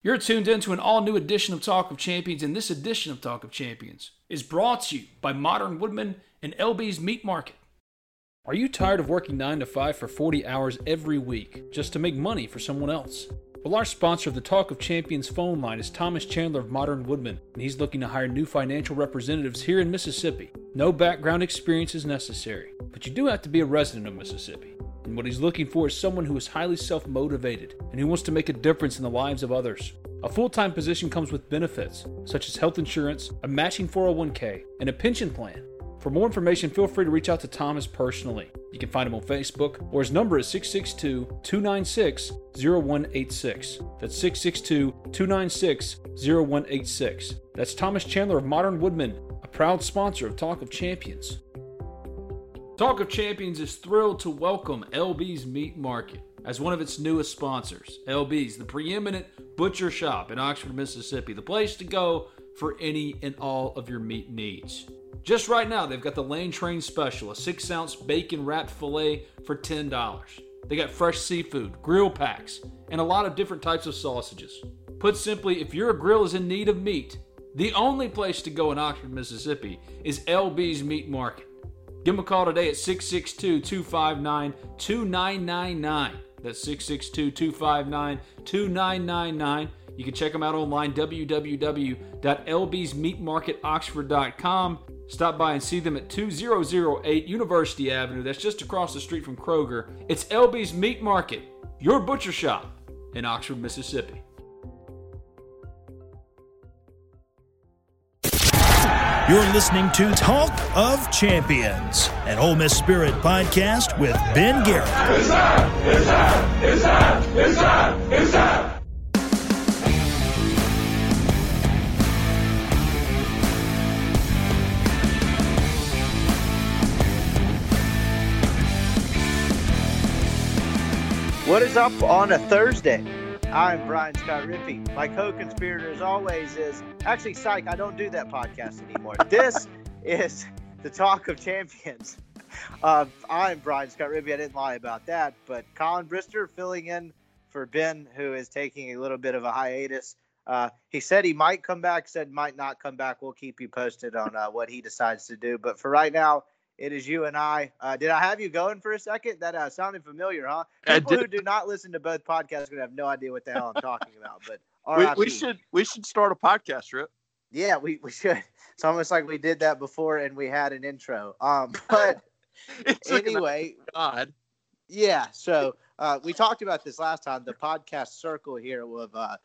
You're tuned in to an all new edition of Talk of Champions, and this edition of Talk of Champions is brought to you by Modern Woodmen and LB's Meat Market. Are you tired of working 9 to 5 for 40 hours every week just to make money for someone else? Well, our sponsor of the Talk of Champions phone line is Thomas Chandler of Modern Woodmen, and he's looking to hire new financial representatives here in Mississippi. No background experience is necessary, but you do have to be a resident of Mississippi. And what he's looking for is someone who is highly self motivated and who wants to make a difference in the lives of others. A full time position comes with benefits, such as health insurance, a matching 401k, and a pension plan. For more information, feel free to reach out to Thomas personally. You can find him on Facebook, or his number is 662 296 0186. That's 662 296 0186. That's Thomas Chandler of Modern Woodmen, a proud sponsor of Talk of Champions. Talk of Champions is thrilled to welcome LB's Meat Market as one of its newest sponsors. LB's, the preeminent butcher shop in Oxford, Mississippi, the place to go for any and all of your meat needs. Just right now, they've got the Lane Train Special, a six ounce bacon wrapped filet for $10. They got fresh seafood, grill packs, and a lot of different types of sausages. Put simply, if your grill is in need of meat, the only place to go in Oxford, Mississippi is LB's Meat Market. Give them a call today at 662 259 2999. That's 662 259 2999. You can check them out online, www.lbsmeatmarketoxford.com. Stop by and see them at 2008 University Avenue. That's just across the street from Kroger. It's LB's Meat Market, your butcher shop in Oxford, Mississippi. You're listening to Talk of Champions, an Ole Miss Spirit podcast with Ben Garrett. It's time! It's time! It's time! It's time! It's time! What is up on a Thursday? I'm Brian Scott Rippee. My co-conspirator, as always, is actually psych. I don't do that podcast anymore. this is the Talk of Champions. Uh, I'm Brian Scott Rippee. I didn't lie about that. But Collin Brister filling in for Ben, who is taking a little bit of a hiatus. Uh, he said he might come back. Said might not come back. We'll keep you posted on uh, what he decides to do. But for right now, it is you and I. Uh, did I have you going for a second? That uh, sounded familiar, huh? People who do not listen to both podcasts are gonna have no idea what the hell I'm talking about. But we, we, should we should start a podcast, Rip. Yeah, we, we should. It's almost like we did that before and we had an intro. Um, but anyway, God. Yeah. So uh, we talked about this last time. The podcast circle here of uh,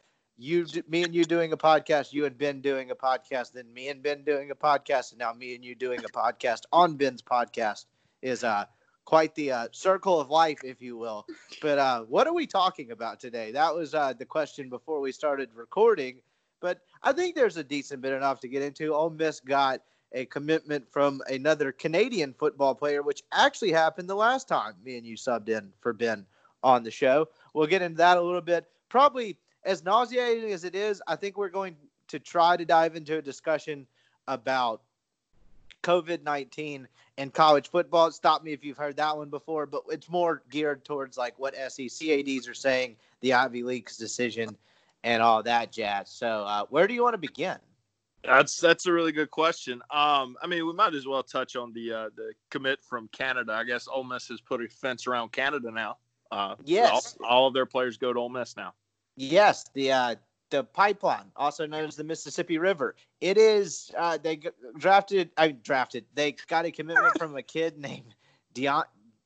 you, me and you doing a podcast, you and Ben doing a podcast, then me and Ben doing a podcast, and now me and you doing a podcast on Ben's podcast is uh quite the uh, circle of life, if you will. But uh, what are we talking about today? That was uh, the question before we started recording. But I think there's a decent bit enough to get into. Ole Miss got a commitment from another Canadian football player, which actually happened the last time me and you subbed in for Ben on the show. We'll get into that a little bit. Probably as nauseating as it is, I think we're going to try to dive into a discussion about COVID 19 and college football. Stop me if you've heard that one before, but it's more geared towards like what SEC ADs are saying, the Ivy League's decision, and all that jazz. So, uh, where do you want to begin? That's that's a really good question. Um, I mean, we might as well touch on the uh, the commit from Canada. I guess Ole Miss has put a fence around Canada now. Uh, yes, all, all of their players go to Ole Miss now. Yes, the uh, the pipeline, also known as the Mississippi River. It is uh, they drafted. I drafted. They got a commitment from a kid named Dion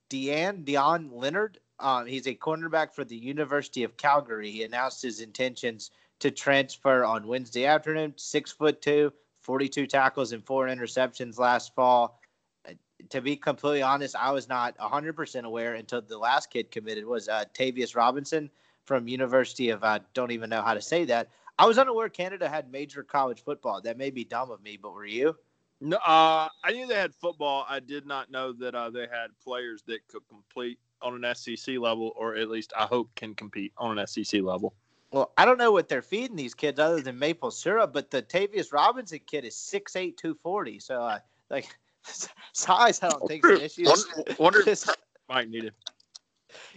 Deane Dion Leonard. Um, he's a cornerback for the University of Calgary. He announced his intentions to transfer on Wednesday afternoon. Six foot two, 42 tackles and four interceptions last fall. Uh, to be completely honest, I was not 100% aware until the last kid committed was uh, Tavius Robinson from University of I don't even know how to say that. I was unaware Canada had major college football. That may be dumb of me, but were you? No, uh, I knew they had football. I did not know that uh, they had players that could complete on an SEC level, or at least I hope can compete on an SEC level. Well, I don't know what they're feeding these kids other than maple syrup, but the Tavius Robinson kid is 6'8", 240. So, uh, like, size, I don't think is an issue. Wonder, wonder might need it.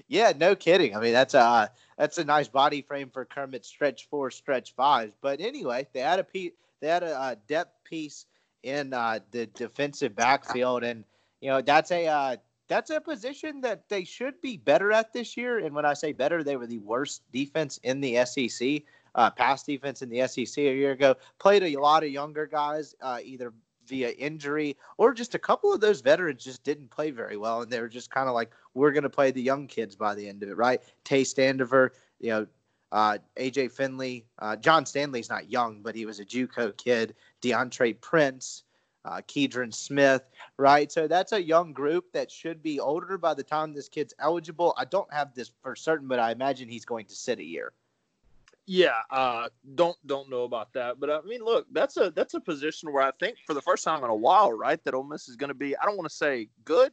Yeah, no kidding. I mean, that's a that's a nice body frame for Kermit stretch four, stretch five. But anyway, they had a piece, they had a, depth piece in uh, the defensive backfield, and you know that's a uh, that's a position that they should be better at this year. And when I say better, they were the worst defense in the SEC, uh, pass defense in the SEC a year ago. Played a lot of younger guys, uh, either via injury or just a couple of those veterans just didn't play very well, and they were just kind of like, we're going to play the young kids by the end of it, right? Tay Standifer, you know, uh, AJ Finley, uh, John Stanley's not young, but he was a JUCO kid. DeAndre Prince, uh, Keidron Smith, right? So that's a young group that should be older by the time this kid's eligible. I don't have this for certain, but I imagine he's going to sit a year. Yeah, uh, don't don't know about that, but I mean, look, that's a that's a position where I think for the first time in a while, right, that Ole Miss is going to be. I don't want to say good,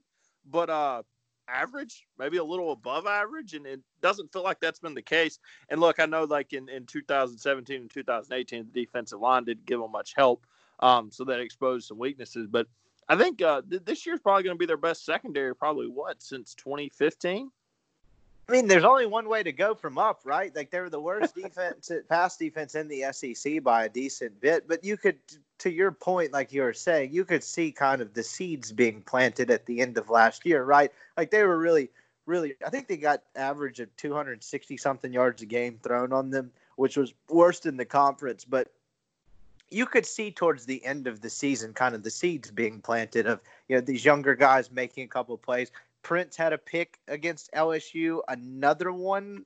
but uh, average, maybe a little above average, and it doesn't feel like that's been the case. And look, I know like in in 2017 and 2018, the defensive line didn't give them much help, um, so that exposed some weaknesses. But I think uh, th- this year's probably going to be their best secondary, probably what since 2015. I mean, there's only one way to go from up, right? Like they were the worst defense, pass defense in the SEC by a decent bit. But you could, to your point, like you were saying, you could see kind of the seeds being planted at the end of last year, right? Like they were really, really. I think they got average of 260 something yards a game thrown on them, which was worst in the conference. But you could see towards the end of the season, kind of the seeds being planted of you know these younger guys making a couple plays. Prince had a pick against LSU. Another one,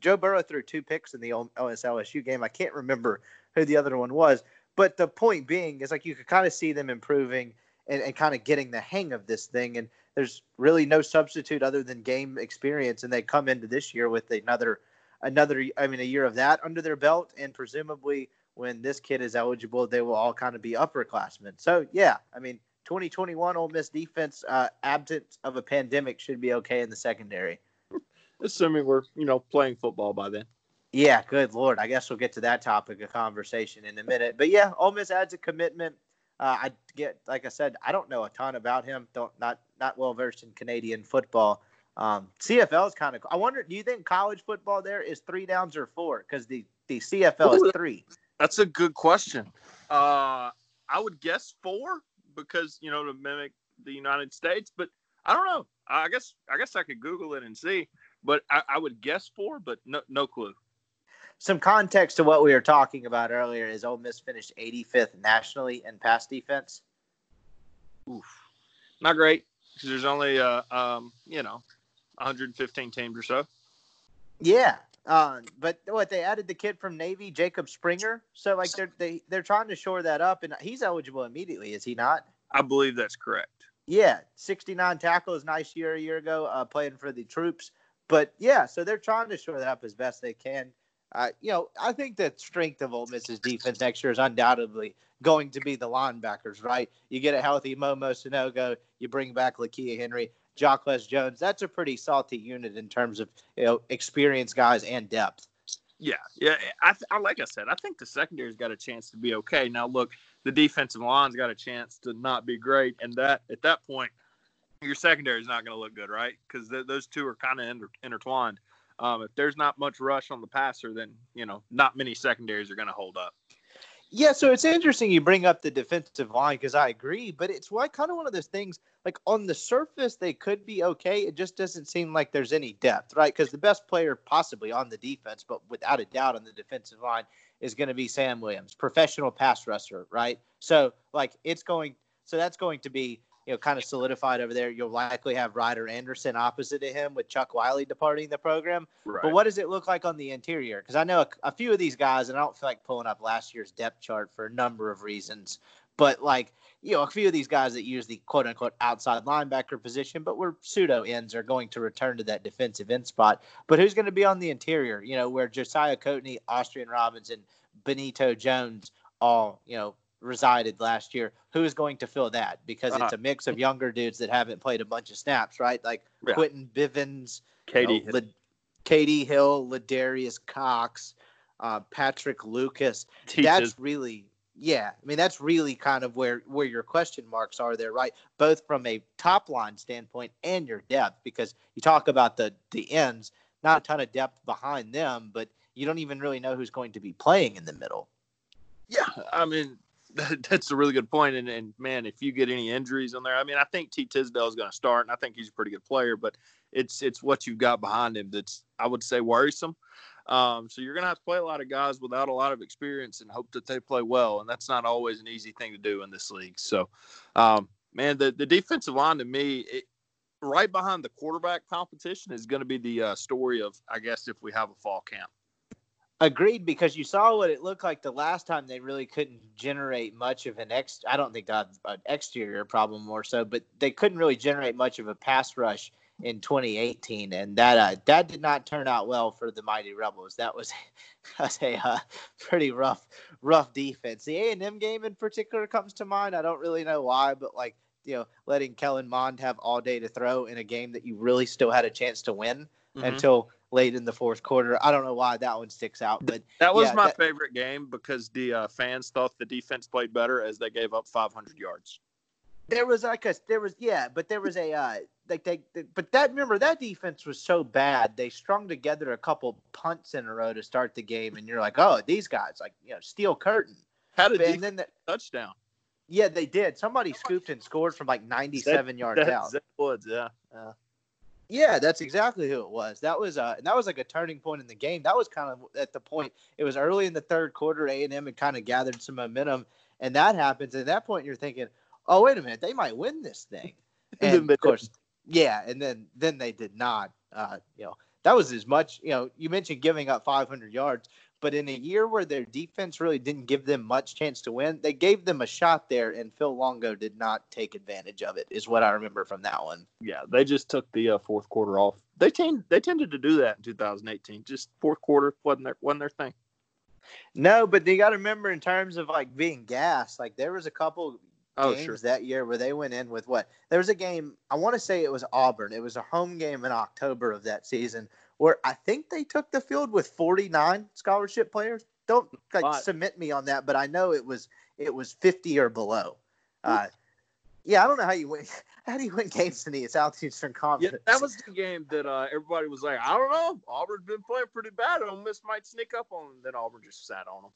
Joe Burrow threw two picks in the LSU game. I can't remember who the other one was, but the point being is like you could kind of see them improving and, and kind of getting the hang of this thing. And there's really no substitute other than game experience. And they come into this year with another, another, I mean, a year of that under their belt, and presumably when this kid is eligible, they will all kind of be upperclassmen. So yeah, I mean 2021 Ole Miss defense, uh, absent of a pandemic, should be okay in the secondary. Assuming we're you know playing football by then. Yeah, good lord. I guess we'll get to that topic of conversation in a minute. But yeah, Ole Miss adds a commitment. Uh, I get, like I said, I don't know a ton about him. Don't not not well versed in Canadian football. Um, CFL is kind of. I wonder. Do you think college football there is three downs or four? Because the the CFL is three. That's a good question. Uh, I would guess four because you know to mimic the United States. But I don't know. I guess I guess I could Google it and see. But I, I would guess four, but no no clue. Some context to what we were talking about earlier is Ole Miss finished 85th nationally in pass defense. Oof, not great because there's only uh um you know 115 teams or so. Yeah, uh, but what they added the kid from Navy, Jacob Springer. So like they're they they're trying to shore that up, and he's eligible immediately, is he not? I believe that's correct. Yeah, 69 tackles, nice year a year ago, uh, playing for the troops. But yeah, so they're trying to shore that up as best they can. Uh, you know, I think the strength of Ole Miss's defense next year is undoubtedly going to be the linebackers, right? You get a healthy MoMo Sanogo, you bring back Lakia Henry. Jacquez Jones. That's a pretty salty unit in terms of you know experienced guys and depth. Yeah, yeah. I, I like I said, I think the secondary's got a chance to be okay. Now look, the defensive line's got a chance to not be great, and that at that point, your secondary is not going to look good, right? Because th- those two are kind of inter- intertwined. Um, if there's not much rush on the passer, then you know not many secondaries are going to hold up. Yeah, so it's interesting you bring up the defensive line because I agree, but it's why kind of one of those things like on the surface they could be okay. It just doesn't seem like there's any depth, right? Because the best player possibly on the defense, but without a doubt on the defensive line, is going to be Sam Williams, professional pass rusher, right? So like it's going, so that's going to be you know, kind of solidified over there. You'll likely have Ryder Anderson opposite of him with Chuck Wiley departing the program. Right. But what does it look like on the interior? Because I know a, a, few of these guys, and I don't feel like pulling up last year's depth chart for a number of reasons. but like you know, a few of these guys that use the quote unquote outside linebacker position, but were pseudo ends are going to return to that defensive end spot. But who's going to be on the interior? You know, where Josiah Coatney, Austrian Robinson, Benito Jones all, you know, resided last year. Who is going to fill that? Because uh-huh. it's a mix of younger dudes that haven't played a bunch of snaps, right? Like yeah. Quentin Bivens, KD, you know, KD Hill, Ladarius Cox, uh, Patrick Lucas. Teaches. That's really yeah, I mean that's really kind of where where your question marks are there, right? Both from a top line standpoint and your depth, because you talk about the the ends, not a ton of depth behind them, but you don't even really know who's going to be playing in the middle. Yeah, I mean that's a really good point. And, and man, if you get any injuries on there, I mean, I think T Tisdale is going to start, and I think he's a pretty good player, but it's it's what you've got behind him that's I would say worrisome. Um, so you're going to have to play a lot of guys without a lot of experience and hope that they play well. And that's not always an easy thing to do in this league. So, um, man, the, the defensive line to me, it, right behind the quarterback competition is going to be the uh, story of, I guess, if we have a fall camp. Agreed, because you saw what it looked like the last time they really couldn't generate much of an ex. I don't think an exterior problem more so, but they couldn't really generate much of a pass rush in 2018, and that uh, that did not turn out well for the mighty rebels. That was, was a uh, pretty rough rough defense. The A and M game in particular comes to mind. I don't really know why, but like you know, letting Kellen Mond have all day to throw in a game that you really still had a chance to win mm-hmm. until late in the fourth quarter. I don't know why that one sticks out, but that was yeah, my that, favorite game because the uh, fans thought the defense played better as they gave up 500 yards. There was like a there was yeah, but there was a uh, like they, they, but that remember that defense was so bad they strung together a couple punts in a row to start the game and you're like oh these guys like you know steel curtain. How did and then the, touchdown. Yeah they did. Somebody scooped and scored from like 97 that, yards that, out that Woods yeah yeah yeah that's exactly who it was that was uh that was like a turning point in the game that was kind of at the point it was early in the third quarter a&m had kind of gathered some momentum and that happens at that point you're thinking oh wait a minute they might win this thing and of course yeah, and then then they did not. Uh, you know, that was as much. You know, you mentioned giving up 500 yards, but in a year where their defense really didn't give them much chance to win, they gave them a shot there, and Phil Longo did not take advantage of it. Is what I remember from that one. Yeah, they just took the uh, fourth quarter off. They tend they tended to do that in 2018. Just fourth quarter wasn't their wasn't their thing. No, but you got to remember in terms of like being gas, like there was a couple oh, games sure. that year where they went in with what? There was a game, I want to say it was Auburn. It was a home game in October of that season where I think they took the field with 49 scholarship players. Don't like submit me on that, but I know it was it was 50 or below. Uh, yeah, I don't know how you win. How do you win games in the Southeastern Conference? Yeah, that was the game that uh, everybody was like, I don't know. Auburn's been playing pretty bad. Ole Miss might sneak up on them. Then Auburn just sat on them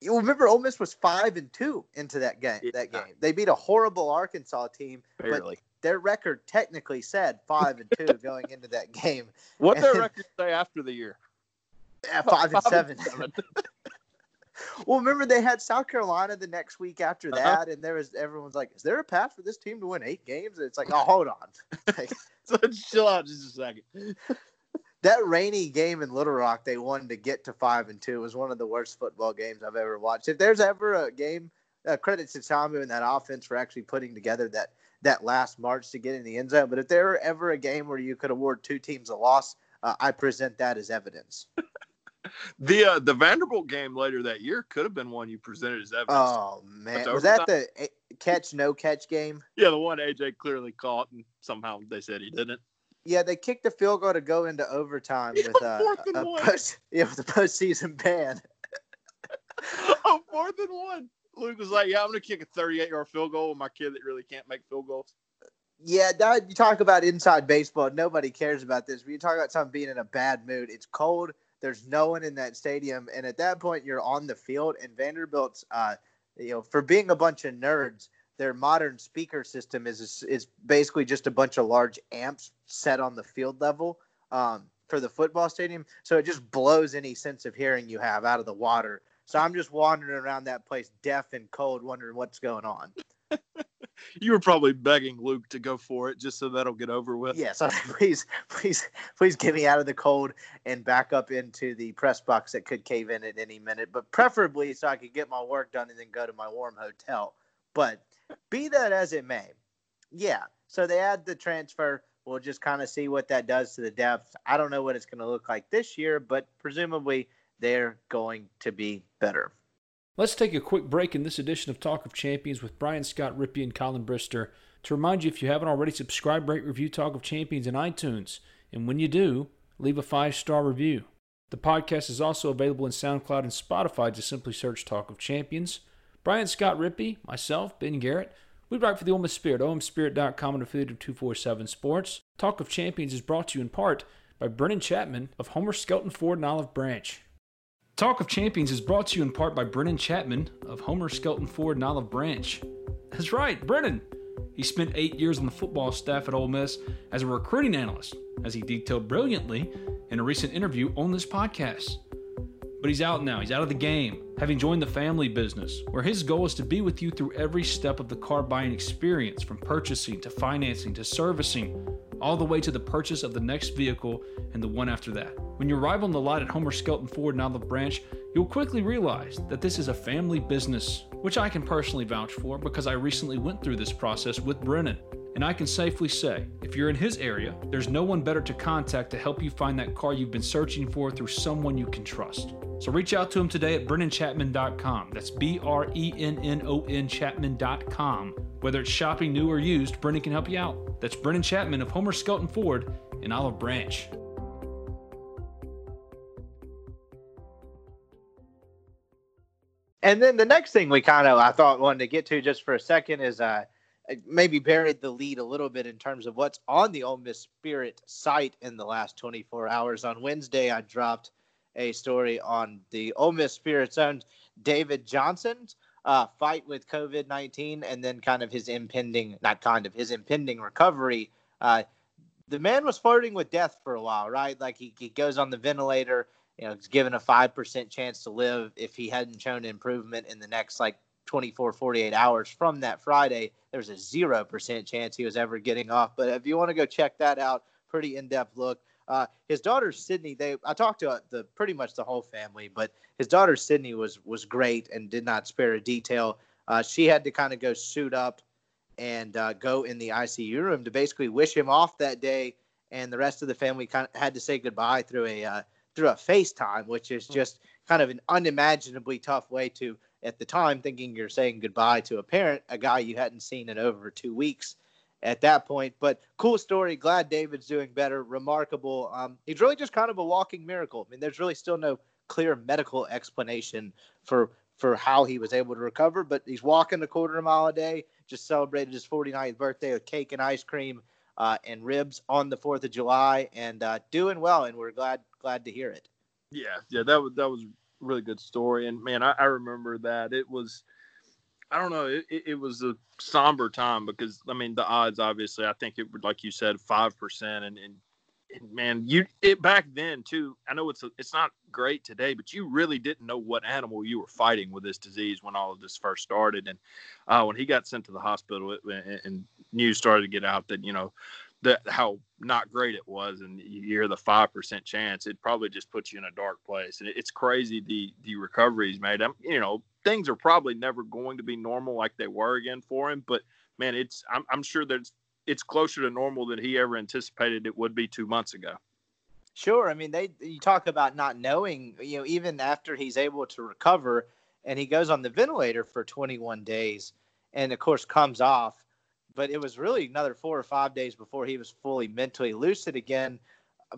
you remember Ole Miss was five and two into that game. Yeah. That game, they beat a horrible Arkansas team, Barely. Their record technically said five and two going into that game. What their record say after the year? Yeah, five, five and seven. And seven. well, remember they had South Carolina the next week after uh-huh. that, uh-huh. and there was everyone's like, "Is there a path for this team to win eight games?" And it's like, "Oh, hold on, like, so chill out just a second that rainy game in Little Rock they wanted to get to five and two was one of the worst football games I've ever watched. If there's ever a game, uh, credit to Tommy and that offense for actually putting together that that last march to get in the end zone. But if there were ever a game where you could award two teams a loss, uh, I present that as evidence. the uh, the Vanderbilt game later that year could have been one you presented as evidence. Oh man, was that the catch no catch game? Yeah, the one AJ clearly caught and somehow they said he didn't. Yeah, they kicked the field goal to go into overtime with uh, a, a post, yeah, with a postseason ban. oh, fourth and one. Luke was like, "Yeah, I'm gonna kick a 38 yard field goal with my kid that really can't make field goals." Yeah, that, you talk about inside baseball. Nobody cares about this. But you talk about someone being in a bad mood. It's cold. There's no one in that stadium, and at that point, you're on the field. And Vanderbilt's, uh, you know, for being a bunch of nerds, their modern speaker system is is basically just a bunch of large amps set on the field level um, for the football stadium. So it just blows any sense of hearing you have out of the water. So I'm just wandering around that place, deaf and cold, wondering what's going on. you were probably begging Luke to go for it just so that'll get over with. Yes, please, please, please get me out of the cold and back up into the press box that could cave in at any minute, but preferably so I could get my work done and then go to my warm hotel. But be that as it may, yeah. So they add the transfer. We'll just kind of see what that does to the depth. I don't know what it's going to look like this year, but presumably they're going to be better. Let's take a quick break in this edition of Talk of Champions with Brian Scott Rippee and Collin Brister to remind you if you haven't already, subscribe, rate, review Talk of Champions in iTunes. And when you do, leave a five star review. The podcast is also available in SoundCloud and Spotify. Just simply search Talk of Champions. Brian Scott Rippee, myself, Ben Garrett, we write for the Ole Spirit, omspirit.com, and affiliate of 247 Sports. Talk of Champions is brought to you in part by Brennan Chapman of Homer Skelton Ford and Olive Branch. Talk of Champions is brought to you in part by Brennan Chapman of Homer Skelton Ford and Olive Branch. That's right, Brennan. He spent eight years on the football staff at Ole Miss as a recruiting analyst, as he detailed brilliantly in a recent interview on this podcast. But he's out now, he's out of the game, having joined the family business, where his goal is to be with you through every step of the car buying experience, from purchasing to financing to servicing, all the way to the purchase of the next vehicle and the one after that. When you arrive on the lot at Homer Skelton Ford and Olive Branch, you'll quickly realize that this is a family business, which I can personally vouch for because I recently went through this process with Brennan. And I can safely say, if you're in his area, there's no one better to contact to help you find that car you've been searching for through someone you can trust. So reach out to him today at brennanchapman.com. That's B R E N N O N Chapman.com. Whether it's shopping new or used, Brennan can help you out. That's Brennan Chapman of Homer Skelton Ford in Olive Branch. And then the next thing we kind of I thought wanted to get to just for a second is uh maybe buried the lead a little bit in terms of what's on the Ole Miss Spirit site in the last 24 hours. On Wednesday, I dropped a story on the Ole Miss Spirit's own David Johnson's uh, fight with COVID 19 and then kind of his impending, not kind of, his impending recovery. Uh, the man was flirting with death for a while, right? Like he, he goes on the ventilator, you know, he's given a 5% chance to live if he hadn't shown improvement in the next like 24, 48 hours from that Friday. There's a 0% chance he was ever getting off. But if you want to go check that out, pretty in depth look. Uh, his daughter Sydney, they I talked to uh, the pretty much the whole family, but his daughter Sydney was was great and did not spare a detail. Uh, she had to kind of go suit up and uh, go in the ICU room to basically wish him off that day, and the rest of the family kind of had to say goodbye through a uh, through a FaceTime, which is hmm. just kind of an unimaginably tough way to at the time thinking you're saying goodbye to a parent, a guy you hadn't seen in over two weeks at that point. But cool story. Glad David's doing better. Remarkable. Um, he's really just kind of a walking miracle. I mean, there's really still no clear medical explanation for for how he was able to recover, but he's walking a quarter mile a day. Just celebrated his 49th birthday with cake and ice cream uh, and ribs on the 4th of July, and uh, doing well. And we're glad glad to hear it. Yeah, yeah, that was that was really good story. And man, I, I remember that it was I don't know. It, it, was a somber time because I mean the odds obviously I think it would like you said five percent and, and, and man you it back then too. I know it's a, it's not great today, but you really didn't know what animal you were fighting with this disease when all of this first started. And uh, when he got sent to the hospital it, and, and news started to get out that you know that how not great it was, and you hear the five percent chance, it probably just puts you in a dark place. And it's crazy the the recovery he's made. I'm, you know, things are probably never going to be normal like they were again for him, but man, it's I'm, I'm sure that it's, it's closer to normal than he ever anticipated it would be two months ago. Sure, I mean they you talk about not knowing, you know, even after he's able to recover and he goes on the ventilator for 21 days and of course comes off but it was really another four or five days before he was fully mentally lucid again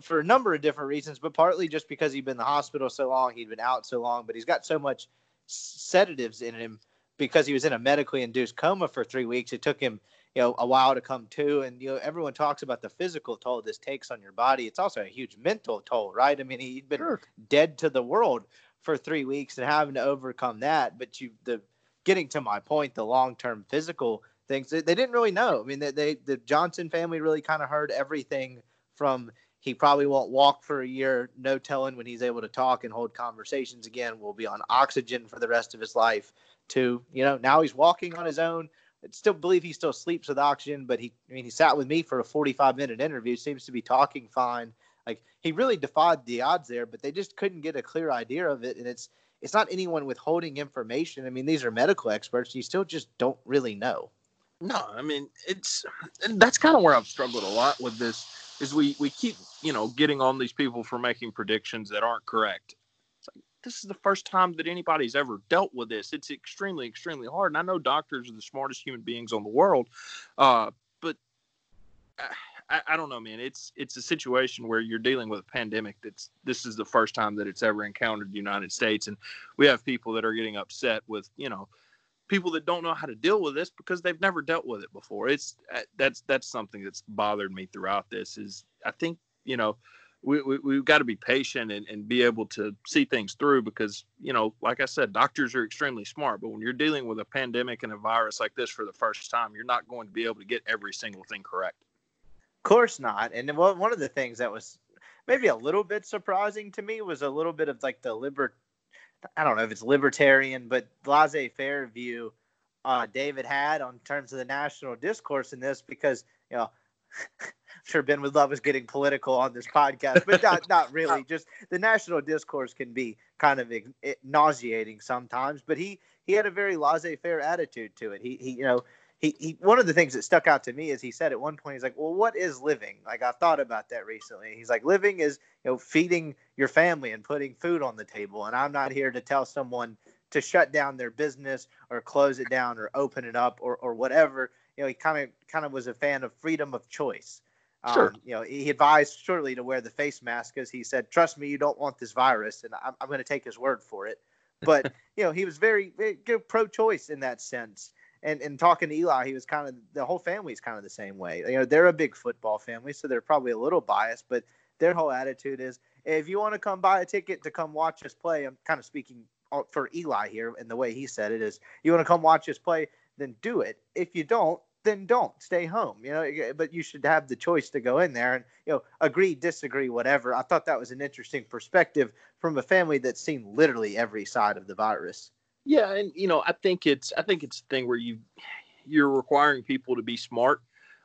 for a number of different reasons, but partly just because he'd been in the hospital so long, he'd been out so long, but he's got so much sedatives in him because he was in a medically induced coma for three weeks. It took him, you know, a while to come to. And, you know, everyone talks about the physical toll this takes on your body. It's also a huge mental toll, right? I mean, he'd been sure. dead to the world for three weeks and having to overcome that. But you, the, getting to my point, the long term physical things. They, they didn't really know. I mean, they, they the Johnson family really kind of heard everything from he probably won't walk for a year, no telling when he's able to talk and hold conversations again. Will be on oxygen for the rest of his life. To you know, now he's walking on his own. I still believe he still sleeps with oxygen, but he, I mean, he sat with me for a 45 minute interview. Seems to be talking fine. Like he really defied the odds there, but they just couldn't get a clear idea of it. And it's it's not anyone withholding information. I mean, these are medical experts. You still just don't really know. No, I mean it's that's kind of where I've struggled a lot with this. Is we we keep you know getting on these people for making predictions that aren't correct. Like this is the first time that anybody's ever dealt with this. It's extremely extremely hard, and I know doctors are the smartest human beings on the world, uh, but. Uh, I, I, don't know, man. It's it's a situation where you're dealing with a pandemic. That's this is the first time that it's ever encountered the United States, and we have people that are getting upset with you know people that don't know how to deal with this because they've never dealt with it before. It's uh, that's that's something that's bothered me throughout this. Is I think you know we, we we've got to be patient and, and be able to see things through because you know like I said, doctors are extremely smart, but when you're dealing with a pandemic and a virus like this for the first time, you're not going to be able to get every single thing correct. Of course not. And one of the things that was maybe a little bit surprising to me was a little bit of like the liber I don't know if it's libertarian, but laissez faire view uh, David had on terms of the national discourse in this because, you know, I'm sure Ben would love us getting political on this podcast, but not, not really. Just the national discourse can be kind of nauseating sometimes, but he, he had a very laissez faire attitude to it. He, he, you know, he, he one of the things that stuck out to me is he said at one point he's like well what is living? Like i've thought about that recently. He's like living is you know feeding your family and putting food on the table and i'm not here to tell someone to shut down their business or close it down or open it up or, or whatever. You know he kind of kind of was a fan of freedom of choice. Sure. Um, you know, he advised shortly to wear the face mask because he said, "Trust me, you don't want this virus," and I'm, I'm going to take his word for it. But you know, he was very, very pro-choice in that sense and and talking to Eli, he was kind of the whole family's kind of the same way. You know, they're a big football family, so they're probably a little biased, but their whole attitude is if you want to come buy a ticket to come watch us play, I'm kind of speaking for Eli here, and the way he said it is, you want to come watch us play, then do it. If you don't, then don't stay home. You know, eh, eh, but you should have the choice to go in there and you know agree, disagree, whatever. I thought that was an interesting perspective from a family that's seen literally every side of the virus. Yeah, and you know, I think it's I think it's a thing where you you're requiring people to be smart.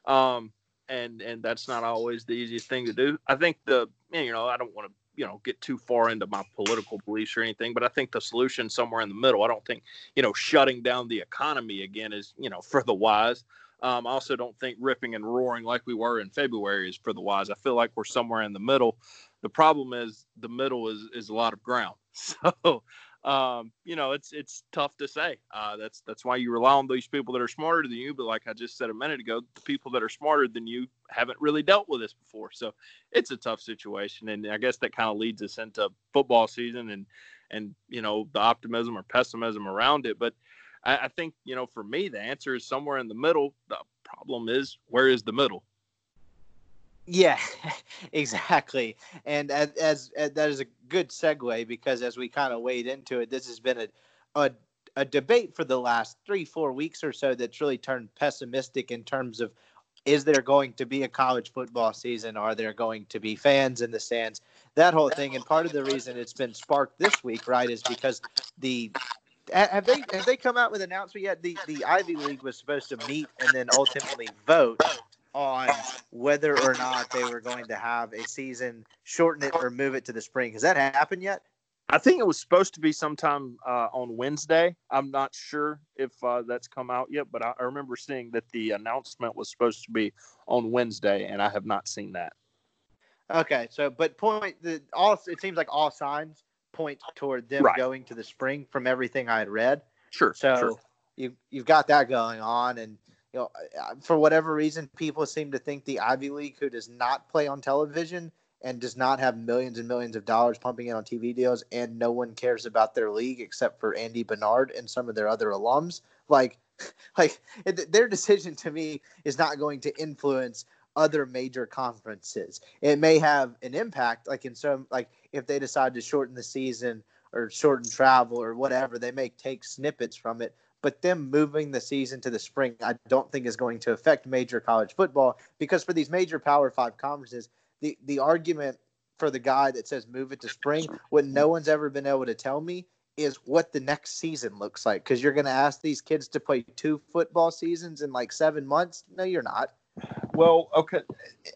Um, and and that's not always the easiest thing to do. I think the you know, I don't want to you know get too far into my political beliefs or anything but i think the solution somewhere in the middle i don't think you know shutting down the economy again is you know for the wise um, i also don't think ripping and roaring like we were in february is for the wise i feel like we're somewhere in the middle the problem is the middle is is a lot of ground so um, you know, it's it's tough to say. Uh, that's that's why you rely on these people that are smarter than you. But like I just said a minute ago, the people that are smarter than you haven't really dealt with this before, so it's a tough situation. And I guess that kind of leads us into football season and and you know the optimism or pessimism around it. But I, I think you know for me the answer is somewhere in the middle. The problem is where is the middle? Yeah, exactly. And as, as, as, that is a good segue because as we kind of wade into it, this has been a, a a debate for the last three four weeks or so that's really turned pessimistic in terms of is there going to be a college football season? Are there going to be fans in the stands? That whole thing. And part of the reason it's been sparked this week, right, is because the have they have they come out with an announcement yet? The the Ivy League was supposed to meet and then ultimately vote on whether or not they were going to have a season, shorten it or move it to the spring. Has that happened yet? I think it was supposed to be sometime uh, on Wednesday. I'm not sure if uh, that's come out yet, but I, I, remember seeing that the announcement was supposed to be on Wednesday, and I have not seen that. Okay, so but point the all it seems like all signs point toward them right. going to the spring from everything I had read. Sure. So sure. you you've got that going on, and you know, for whatever reason, people seem to think the Ivy League, who does not play on television and does not have millions and millions of dollars pumping in on TV deals, and no one cares about their league except for Andy Bernard and some of their other alums, like, like their decision to me is not going to influence other major conferences. It may have an impact, like in some, like if they decide to shorten the season or shorten travel or whatever, they may take snippets from it but them moving the season to the spring, I don't think is going to affect major college football because for these major Power Five conferences, the the argument for the guy that says move it to spring, what no one's ever been able to tell me is what the next season looks like because you're going to ask these kids to play two football seasons in like seven months. No, you're not. Well, okay,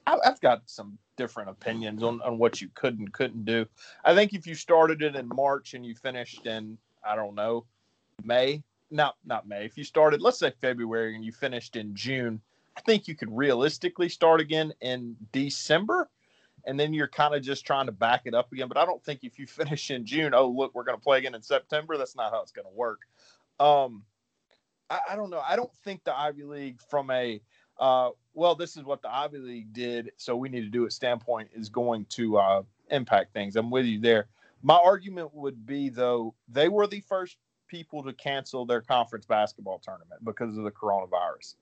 I, have got some different opinions on, on what you could and couldn't do. I think if you started it in March and you finished in, I don't know, May, not not May. If you started, let's say February and you finished in June, I think you could realistically start again in December. And then you're kind of just trying to back it up again. But I don't think if you finish in June, oh look, we're going to play again in September. That's not how it's going to work. Um, I, I don't know. I don't think the Ivy League from a uh, well, this is what the Ivy League did, so we need to do it standpoint is going to uh, impact things. I'm with you there. My argument would be though they were the first people to cancel their conference basketball tournament because of the coronavirus.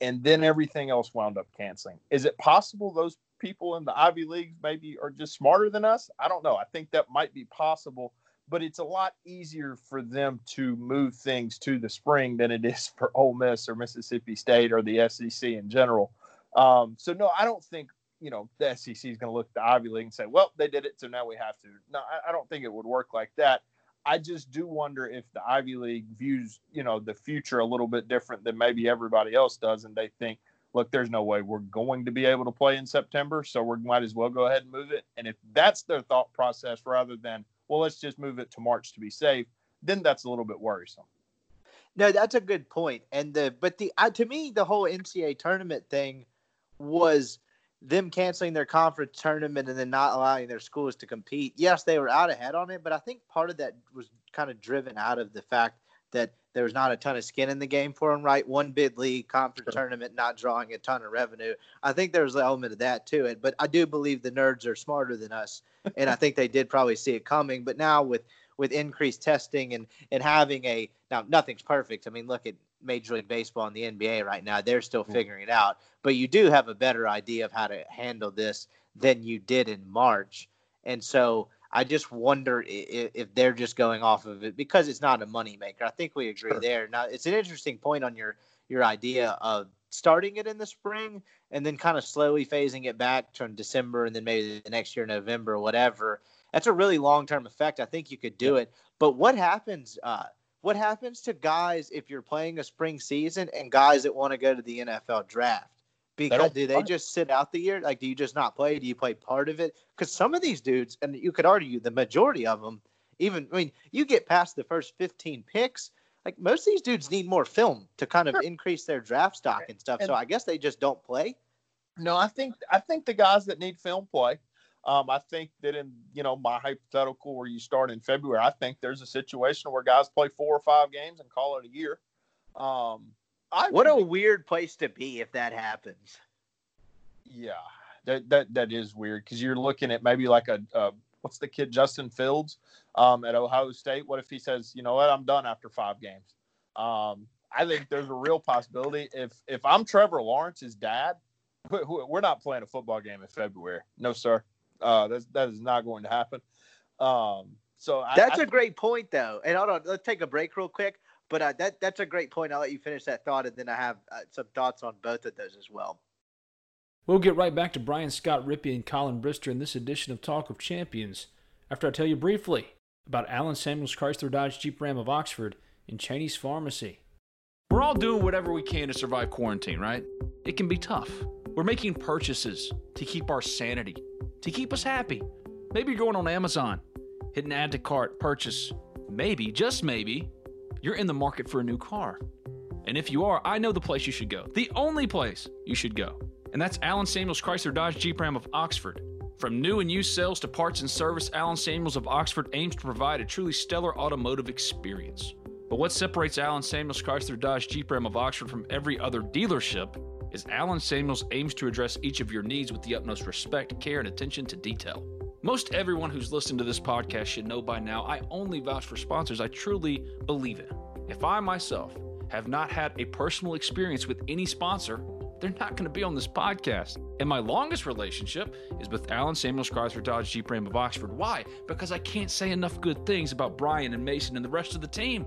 And then everything else wound up canceling. Is it possible those people in the Ivy Leagues maybe are just smarter than us? I don't know. I think that might be possible, but it's a lot easier for them to move things to the spring than it is for Ole Miss or Mississippi State or the SEC in general. Um, so no, I don't think you know the SEC is going to look at the Ivy League and say, "Well, they did it, so now we have to." No, I, I don't think it would work like that. I just do wonder if the Ivy League views, you know, the future a little bit different than maybe everybody else does, and they think, look, there's no way we're going to be able to play in September, so we might as well go ahead and move it. And if that's their thought process, rather than, well, let's just move it to March to be safe, then that's a little bit worrisome. No, that's a good point. And the but the uh, to me the whole NCAA tournament thing was them canceling their conference tournament and then not allowing their schools to compete. Yes, they were out ahead on it, but I think part of that was kind of driven out of the fact that there was not a ton of skin in the game for them, right? One bid league conference sure. tournament not drawing a ton of revenue. I think there's an element of that to it, but I do believe the nerds are smarter than us, and I think they did probably see it coming. But now with with increased testing and and having a now nothing's perfect. I mean, look at Major League Baseball and the NBA right now. They're still figuring it out, but you do have a better idea of how to handle this than you did in March. And so I just wonder if, if they're just going off of it because it's not a moneymaker. I think we agree sure. there. Now, it's an interesting point on your your idea of starting it in the spring and then kind of slowly phasing it back to December and then maybe the next year November whatever. That's a really long term effect. I think you could do it. But what happens? Uh, what happens to guys if you're playing a spring season and guys that want to go to the NFL draft? Because do they just sit out the year? Like, do you just not play? Do you play part of it? Because some of these dudes, and you could argue the majority of them, even I mean, you get past the first 15 picks, like most of these dudes need more film to kind of sure. increase their draft stock and stuff. And so I guess they just don't play. No, I think I think the guys that need film play. Um, I think that in you know my hypothetical where you start in February, I think there's a situation where guys play four or five games and call it a year. Um, I what a weird place to be if that happens. Yeah, that that that is weird because you're looking at maybe like a, a what's the kid Justin Fields um, at Ohio State. What if he says, you know what, I'm done after five games? Um, I think there's a real possibility if if I'm Trevor Lawrence's dad, we're not playing a football game in February. No, sir. Uh, that's, that is not going to happen. Um, so that's I, a I, great point, though. And hold on, let's take a break real quick. But uh, that that's a great point. I'll let you finish that thought, and then I have uh, some thoughts on both of those as well. We'll get right back to Brian Scott Rippee and Collin Brister in this edition of Talk of Champions after I tell you briefly about Alan Samuels Chrysler Dodge Jeep Ram of Oxford and Cheney's Pharmacy. We're all doing whatever we can to survive quarantine, right? It can be tough. We're making purchases to keep our sanity to keep us happy. Maybe you're going on Amazon, hit an add to cart, purchase. Maybe, just maybe, you're in the market for a new car. And if you are, I know the place you should go. The only place you should go. And that's Alan Samuels Chrysler Dodge Jeep Ram of Oxford. From new and used sales to parts and service, Alan Samuels of Oxford aims to provide a truly stellar automotive experience. But what separates Alan Samuels Chrysler Dodge Jeep Ram of Oxford from every other dealership is Alan Samuels aims to address each of your needs with the utmost respect, care, and attention to detail. Most everyone who's listened to this podcast should know by now I only vouch for sponsors I truly believe in. If I myself have not had a personal experience with any sponsor, they're not going to be on this podcast. And my longest relationship is with Alan Samuels Chrysler Dodge Jeep Ram of Oxford. Why? Because I can't say enough good things about Brian and Mason and the rest of the team.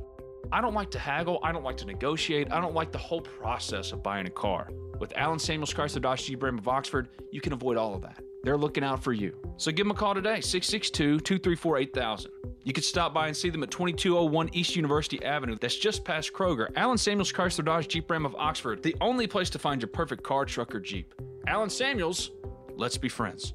I don't like to haggle. I don't like to negotiate. I don't like the whole process of buying a car. With Alan Samuels Chrysler Dodge Jeep Ram of Oxford, you can avoid all of that. They're looking out for you. So give them a call today, 662 234 8000. You can stop by and see them at 2201 East University Avenue. That's just past Kroger. Alan Samuels Chrysler Dodge Jeep Ram of Oxford, the only place to find your perfect car, truck, or Jeep. Alan Samuels let's be friends.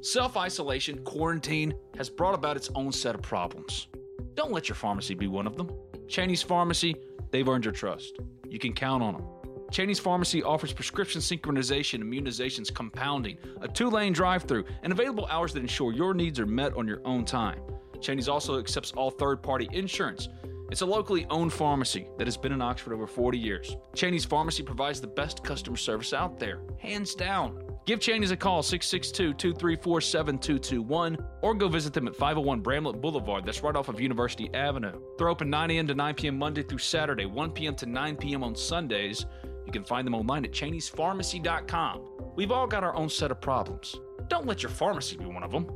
Self isolation, quarantine has brought about its own set of problems. Don't let your pharmacy be one of them. Cheney's Pharmacy, they've earned your trust. You can count on them. Cheney's Pharmacy offers prescription synchronization, immunizations, compounding, a two lane drive through, and available hours that ensure your needs are met on your own time. Cheney's also accepts all third party insurance. It's a locally owned pharmacy that has been in Oxford over 40 years. Cheney's Pharmacy provides the best customer service out there, hands down. Give Cheney's a call, 662 234 7221, or go visit them at 501 Bramlett Boulevard. That's right off of University Avenue. They're open 9 a.m. to 9 p.m. Monday through Saturday, 1 p.m. to 9 p.m. on Sundays. You can find them online at Cheney'sPharmacy.com. We've all got our own set of problems. Don't let your pharmacy be one of them.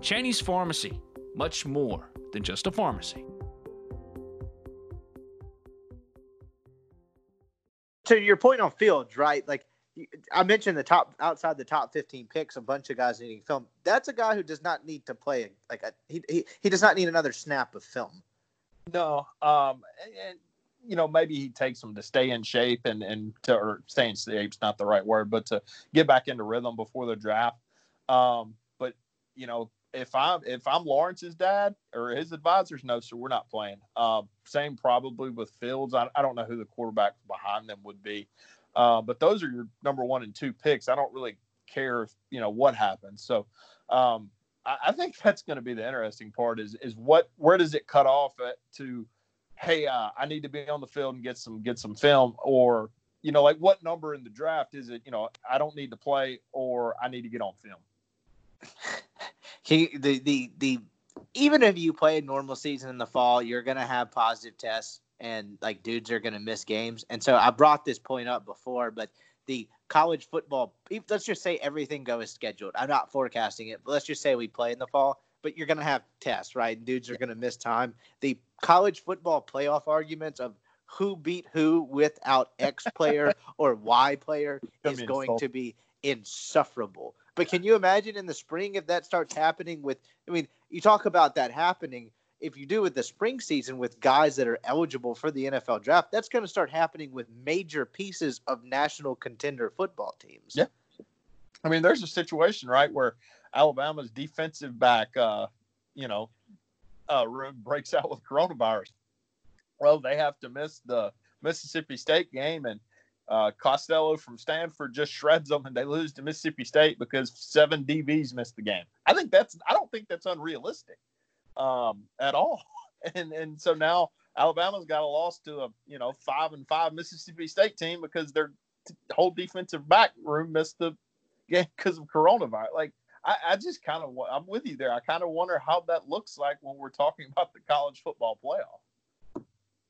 Cheney's Pharmacy, much more than just a pharmacy. To your point on Fields, right? Like I mentioned the top outside the top 15 picks, a bunch of guys needing film. That's a guy who does not need to play like a, he, he he does not need another snap of film. No, um, and, and you know maybe he takes them to stay in shape and and to or stay in shape's not the right word, but to get back into rhythm before the draft. Um, but you know if I'm if I'm Lawrence's dad or his advisors, no, sir, we're not playing. Um, same probably with Fields. I, I don't know who the quarterback behind them would be. Uh, but those are your number one and two picks. I don't really care if you know what happens. So um, I, I, think that's going to be the interesting part. Is is what where does it cut off at to? Hey, uh, I need to be on the field and get some get some film, or you know, like what number in the draft is it? You know, I don't need to play, or I need to get on film. He the the the even if you play a normal season in the fall, you're gonna have positive tests and like dudes are to miss games. And so I brought this point up before, but the college football, let's just say everything goes scheduled. I'm not forecasting it, but let's just say we play in the fall, but you're going to have tests, right? Dudes are going to miss time. The college football playoff arguments of who beat who without X player or Y player is going to be insufferable. But can you imagine in the spring if that starts happening with, I mean, you talk about that happening if you do with the spring season with guys that are eligible for the NFL draft, that's going to start happening with major pieces of national contender football teams. Yeah. I mean, there's a situation, right, where Alabama's defensive back, uh, you know, uh, breaks out with coronavirus. Well, they have to miss the Mississippi State game, and uh, Costello from Stanford just shreds them, and they lose to Mississippi State because seven DBs missed the game. I think that's I don't think that's unrealistic um, at all. And and so now Alabama's got a loss to a you know five and five Mississippi State team because their whole defensive back room missed the game because of coronavirus. Like I, I just kind of I'm with you there. I kind of wonder how that looks like when we're talking about the college football playoff.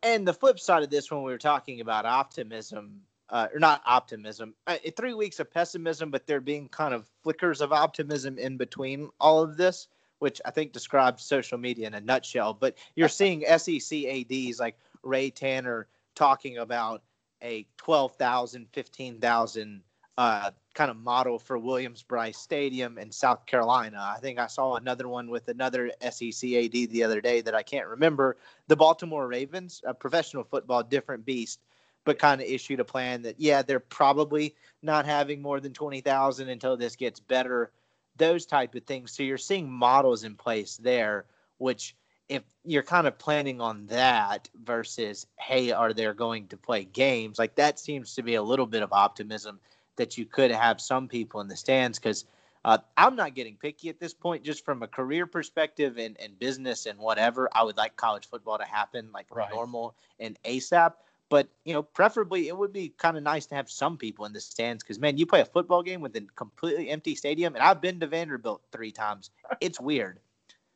And the flip side of this, when we were talking about optimism, uh, or not optimism, uh, three weeks of pessimism, but there being kind of flickers of optimism in between all of this which I think describes social media in a nutshell. But you're seeing SEC ADs like Ray Tanner talking about a 12,000, 15,000 uh, kind of model for Williams-Brice Stadium in South Carolina. I think I saw another one with another SEC AD the other day that I can't remember. The Baltimore Ravens, a professional football, different beast, but kind of issued a plan that, yeah, they're probably not having more than 20,000 until this gets better those type of things. So you're seeing models in place there, which if you're kind of planning on that versus, hey, are they going to play games? Like that seems to be a little bit of optimism that you could have some people in the stands because uh, I'm not getting picky at this point, just from a career perspective and, and business and whatever. I would like college football to happen like right. normal and ASAP. But you know, preferably it would be kind of nice to have some people in the stands because man, you play a football game with a completely empty stadium, and I've been to Vanderbilt three times. It's weird.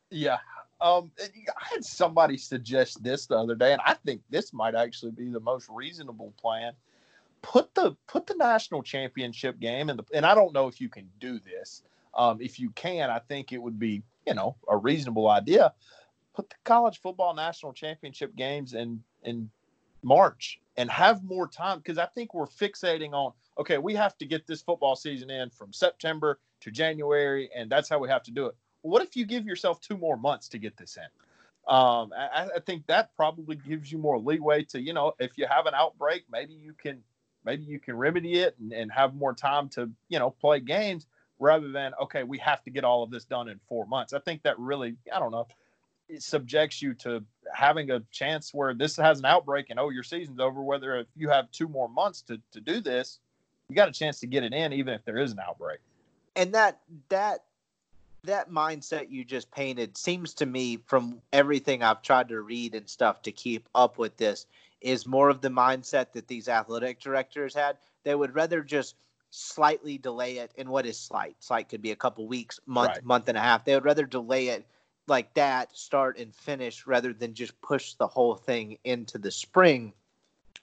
Yeah. Um, I had somebody suggest this the other day, and I think this might actually be the most reasonable plan. Put the put the national championship game in the, and I don't know if you can do this. Um, if you can, I think it would be you know a reasonable idea. Put the college football national championship games in in March and have more time because I think we're fixating on okay, we have to get this football season in from September to January, and that's how we have to do it. what if you give yourself two more months to get this in? Um, I, I, think that probably gives you more leeway to, you know, if you have an outbreak, maybe you can maybe you can remedy it and, and have more time to, you know, play games rather than okay, we have to get all of this done in four months. I think that really, I don't know, it subjects you to having a chance where this has an outbreak and oh, your season's over. Whether if you have two more months to to do this, you got a chance to get it in, even if there is an outbreak. And that that that mindset you just painted seems to me from everything I've tried to read and stuff to keep up with this is more of the mindset that these athletic directors had. They would rather just slightly delay it and what is slight. Slight could be a couple weeks month right. month and a half. They would rather delay it like that start and finish rather than just push the whole thing into the spring.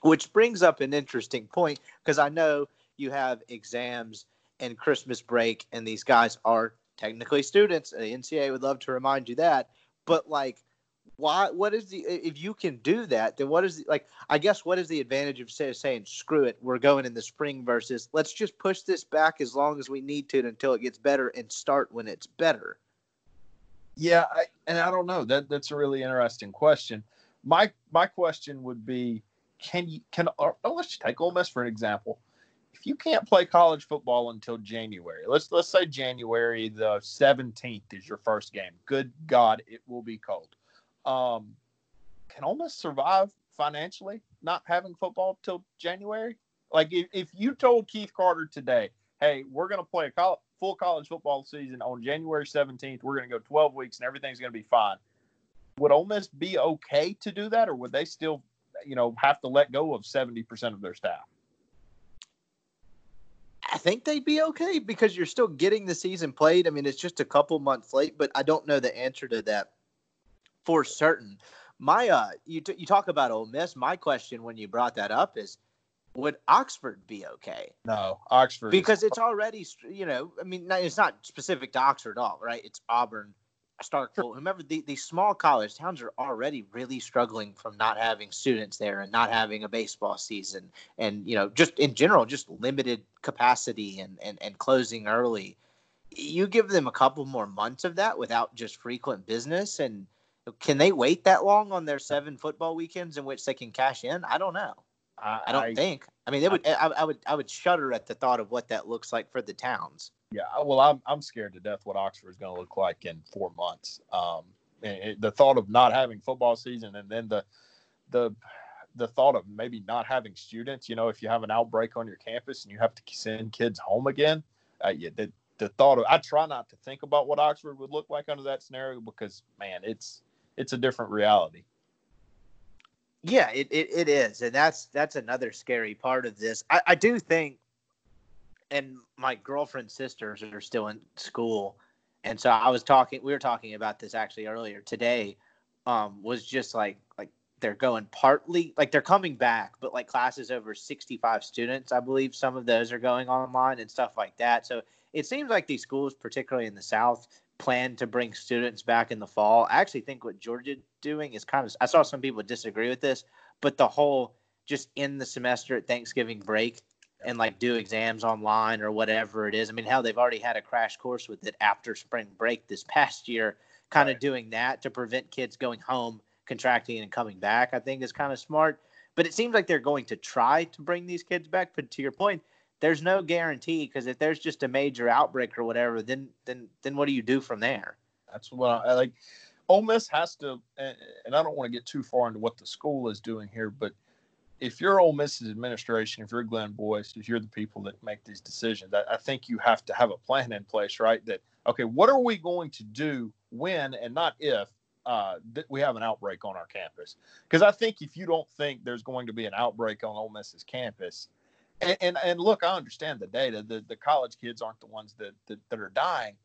Which brings up an interesting point because i know you have exams and christmas break and these guys are technically students. The ncaa would love to remind you that. But like why what is the if you can do that then what is the, like i guess what is the advantage of say, saying screw it we're going in the spring versus let's just push this back as long as we need to until it gets better and start when it's better yeah I, and i don't know that that's a really interesting question. My my question would be can you can uh, oh, let's take Ole Miss for an example. If you can't play college football until January, let's let's say January the 17th is your first game. Good God, it will be cold um, can Ole Miss survive financially not having football till January? Like if, if you told Keith Carter today, hey, we're going to play a full college football season on January 17th, we're going to go 12 weeks and everything's going to be fine. Would Ole Miss be okay to do that, or would they still, you know, have to let go of 70% of their staff? I think they'd be okay because you're still getting the season played. I mean, it's just a couple months late, but I don't know the answer to that for certain. My uh, you t- you talk about Ole Miss. My question when you brought that up is, would Oxford be okay? No, Oxford because it's already you know I mean it's not specific to Oxford at all, right? It's Auburn, Starkville, whomever the, these small college towns are already really struggling from not having students there and not having a baseball season and you know just in general just limited capacity and and, and closing early. You give them a couple more months of that without just frequent business and can they wait that long on their seven football weekends in which they can cash in? I don't know. I, I don't I, think. I mean, they would. I, I, would. I would shudder at the thought of what that looks like for the towns. Yeah. Well, I'm I'm scared to death what Oxford is going to look like in four months. Um, it, the thought of not having football season and then the the the thought of maybe not having students. You know, if you have an outbreak on your campus and you have to send kids home again, uh, yeah, the the thought of I try not to think about what Oxford would look like under that scenario because man, it's it's a different reality. Yeah, it, it, it is, and that's that's another scary part of this. I, I do think, and my girlfriend's sisters are still in school, and so I was talking. We were talking about this actually earlier today. Um, was just like like they're going partly like they're coming back, but like classes over sixty five students, I believe some of those are going online and stuff like that. So it seems like these schools, particularly in the South, plan to bring students back in the fall. I actually think what Georgia doing is kind of I saw some people disagree with this, but the whole just in the semester at Thanksgiving break and like do exams online or whatever it is. I mean, how they've already had a crash course with it after spring break this past year, kind right. of doing that to prevent kids going home, contracting and coming back, I think is kind of smart. But it seems like they're going to try to bring these kids back. But to your point, there's no guarantee because if there's just a major outbreak or whatever, then then then what do you do from there? That's what I like. Ole Miss has to, and I don't want to get too far into what the school is doing here, but if you're Ole Miss's administration, if you're Glenn Boyce, if you're the people that make these decisions, I, I think you have to have a plan in place, right? That okay, what are we going to do when and not if uh, we have an outbreak on our campus? Because I think if you don't think there's going to be an outbreak on Ole Miss's campus, and, and, and look, I understand the data. The the college kids aren't the ones that, that that are dying,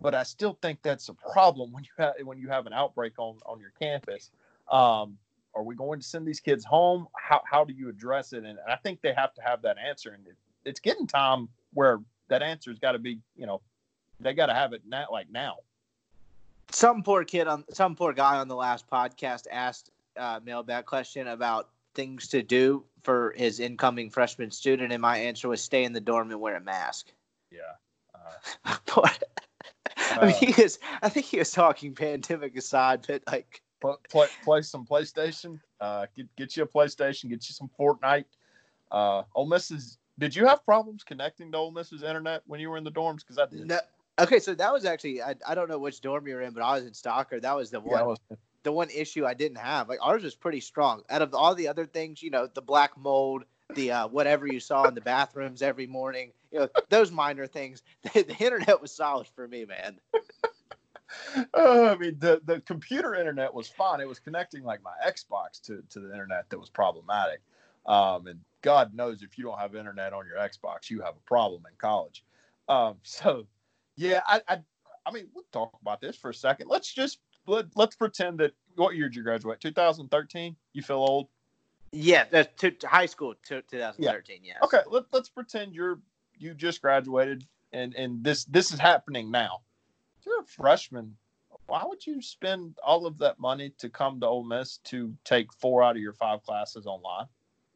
but I still think that's a problem when you have when you have an outbreak on on your campus. Um, are we going to send these kids home? How how do you address it? And I think they have to have that answer. And it, it's getting time where that answer's got to be, you know, they got to have it now, like now. Some poor kid on some poor guy on the last podcast asked uh, mailbag question about things to do for his incoming freshman student, and my answer was stay in the dorm and wear a mask. Yeah. Uh, I mean, he is. I think he was talking pandemic aside, but like play, play some PlayStation. Uh, get get you a PlayStation. Get you some Fortnite. Uh, Ole Miss is Did you have problems connecting to Ole Miss's internet when you were in the dorms? Because I did. No, okay, so that was actually I, I don't know which dorm you were in, but I was in Stockard. That was the one Yeah, the one issue I didn't have. Like ours was pretty strong. Out of all the other things, you know, the black mold, the uh, whatever you saw in the bathrooms every morning, you know, those minor things. The, the internet was solid for me, man. Uh, I mean, the, the computer internet was fine. It was connecting like my Xbox to, to the internet that was problematic. Um, and God knows if you don't have internet on your Xbox, you have a problem in college. Um, so, yeah, I, I, I mean, we'll talk about this for a second. Let's just let, let's pretend that what year did you graduate? 2013. You feel old? Yeah, that's to, high school to 2013. Yeah. Okay, let, let's pretend you're you just graduated and and this this is happening now. If you're a freshman, why would you spend all of that money to come to Ole Miss to take four out of your five classes online?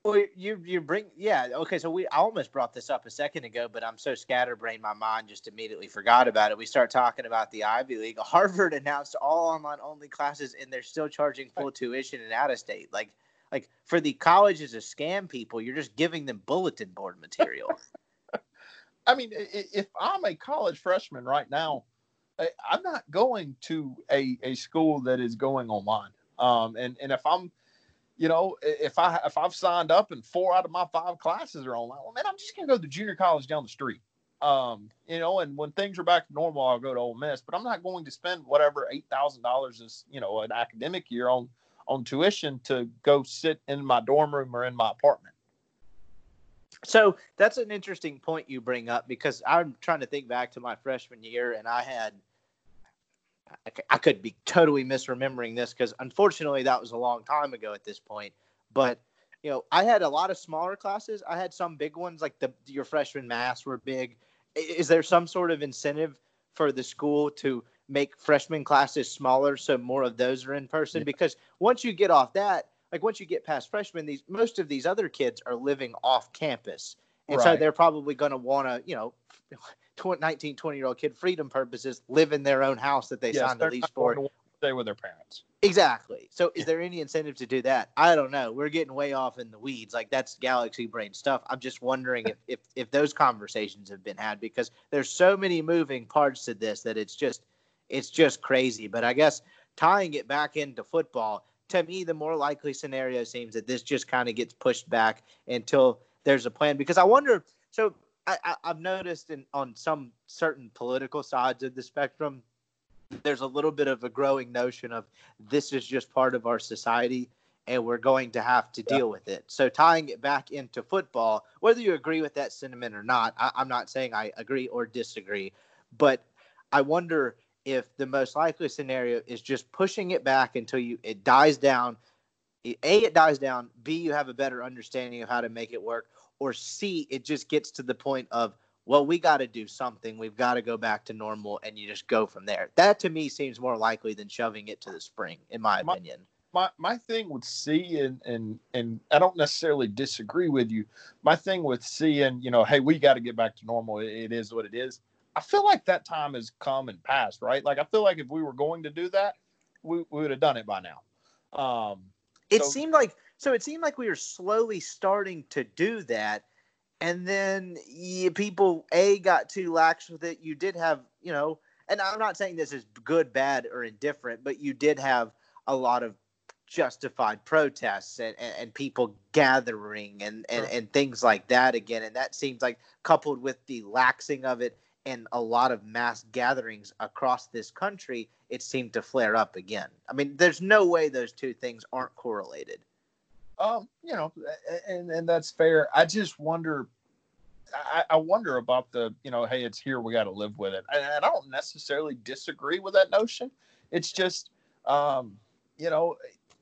Well, you you bring yeah okay. So we I almost brought this up a second ago, but I'm so scatterbrained, my mind just immediately forgot about it. We start talking about the Ivy League. Harvard announced all online only classes, and they're still charging full tuition and out of state. Like like for the colleges to scam people, you're just giving them bulletin board material. I mean, if I'm a college freshman right now, I'm not going to a, a school that is going online. Um, and and if I'm, you know, if I if I've signed up and four out of my five classes are online, well, man, I'm just gonna go to junior college down the street. Um, you know, and when things are back to normal, I'll go to Ole Miss. But I'm not going to spend whatever eight thousand dollars is, you know, an academic year on on tuition to go sit in my dorm room or in my apartment. So that's an interesting point you bring up because I'm trying to think back to my freshman year, and I had, I could be totally misremembering this because unfortunately that was a long time ago at this point. But you know, I had a lot of smaller classes. I had some big ones, like the your freshman mass were big. Is there some sort of incentive for the school to make freshman classes smaller so more of those are in person? Yeah. Because once you get off that, like once you get past freshmen, these most of these other kids are living off campus. And so they're probably going to want to, you know, 20, 19, 20 year old kid freedom purposes live in their own house that they Yes, signed the lease for. stay with their parents. Exactly. So is there any incentive to do that? I don't know. We're getting way off in the weeds. Like that's galaxy brain stuff. I'm just wondering if, if if those conversations have been had because there's so many moving parts to this that it's just it's just crazy. But I guess tying it back into football, to me, the more likely scenario seems that this just kind of gets pushed back until there's a plan. Because I wonder. So I, I've noticed in on some certain political sides of the spectrum, there's a little bit of a growing notion of this is just part of our society and we're going to have to Yeah. deal with it. So tying it back into football, whether you agree with that sentiment or not, I, I'm not saying I agree or disagree, but I wonder if the most likely scenario is just pushing it back until you it dies down. A, it dies down. B, you have a better understanding of how to make it work. Or C, it just gets to the point of, well, we got to do something. We've got to go back to normal, and you just go from there. That to me seems more likely than shoving it to the spring, in my My- opinion. my my thing with C and and and I don't necessarily disagree with you. My thing with seeing, you know, hey, we got to get back to normal. It, it is what it is. I feel like that time has come and passed, right? Like I feel like if we were going to do that, we, we would have done it by now. Um, It So- seemed like so. It seemed like we were slowly starting to do that, and then yeah, people a got too lax with it. You did have, you know, and I'm not saying this is good, bad, or indifferent, but you did have a lot of justified protests and, and, and people gathering and, and, Sure. and things like that again. And that seems like coupled with the laxing of it and a lot of mass gatherings across this country, it seemed to flare up again. I mean, there's no way those two things aren't correlated. Um, you know, and and that's fair. I just wonder. I, I wonder about the, you know, hey, it's here, we got to live with it. And, I don't necessarily disagree with that notion. It's just, um, you know,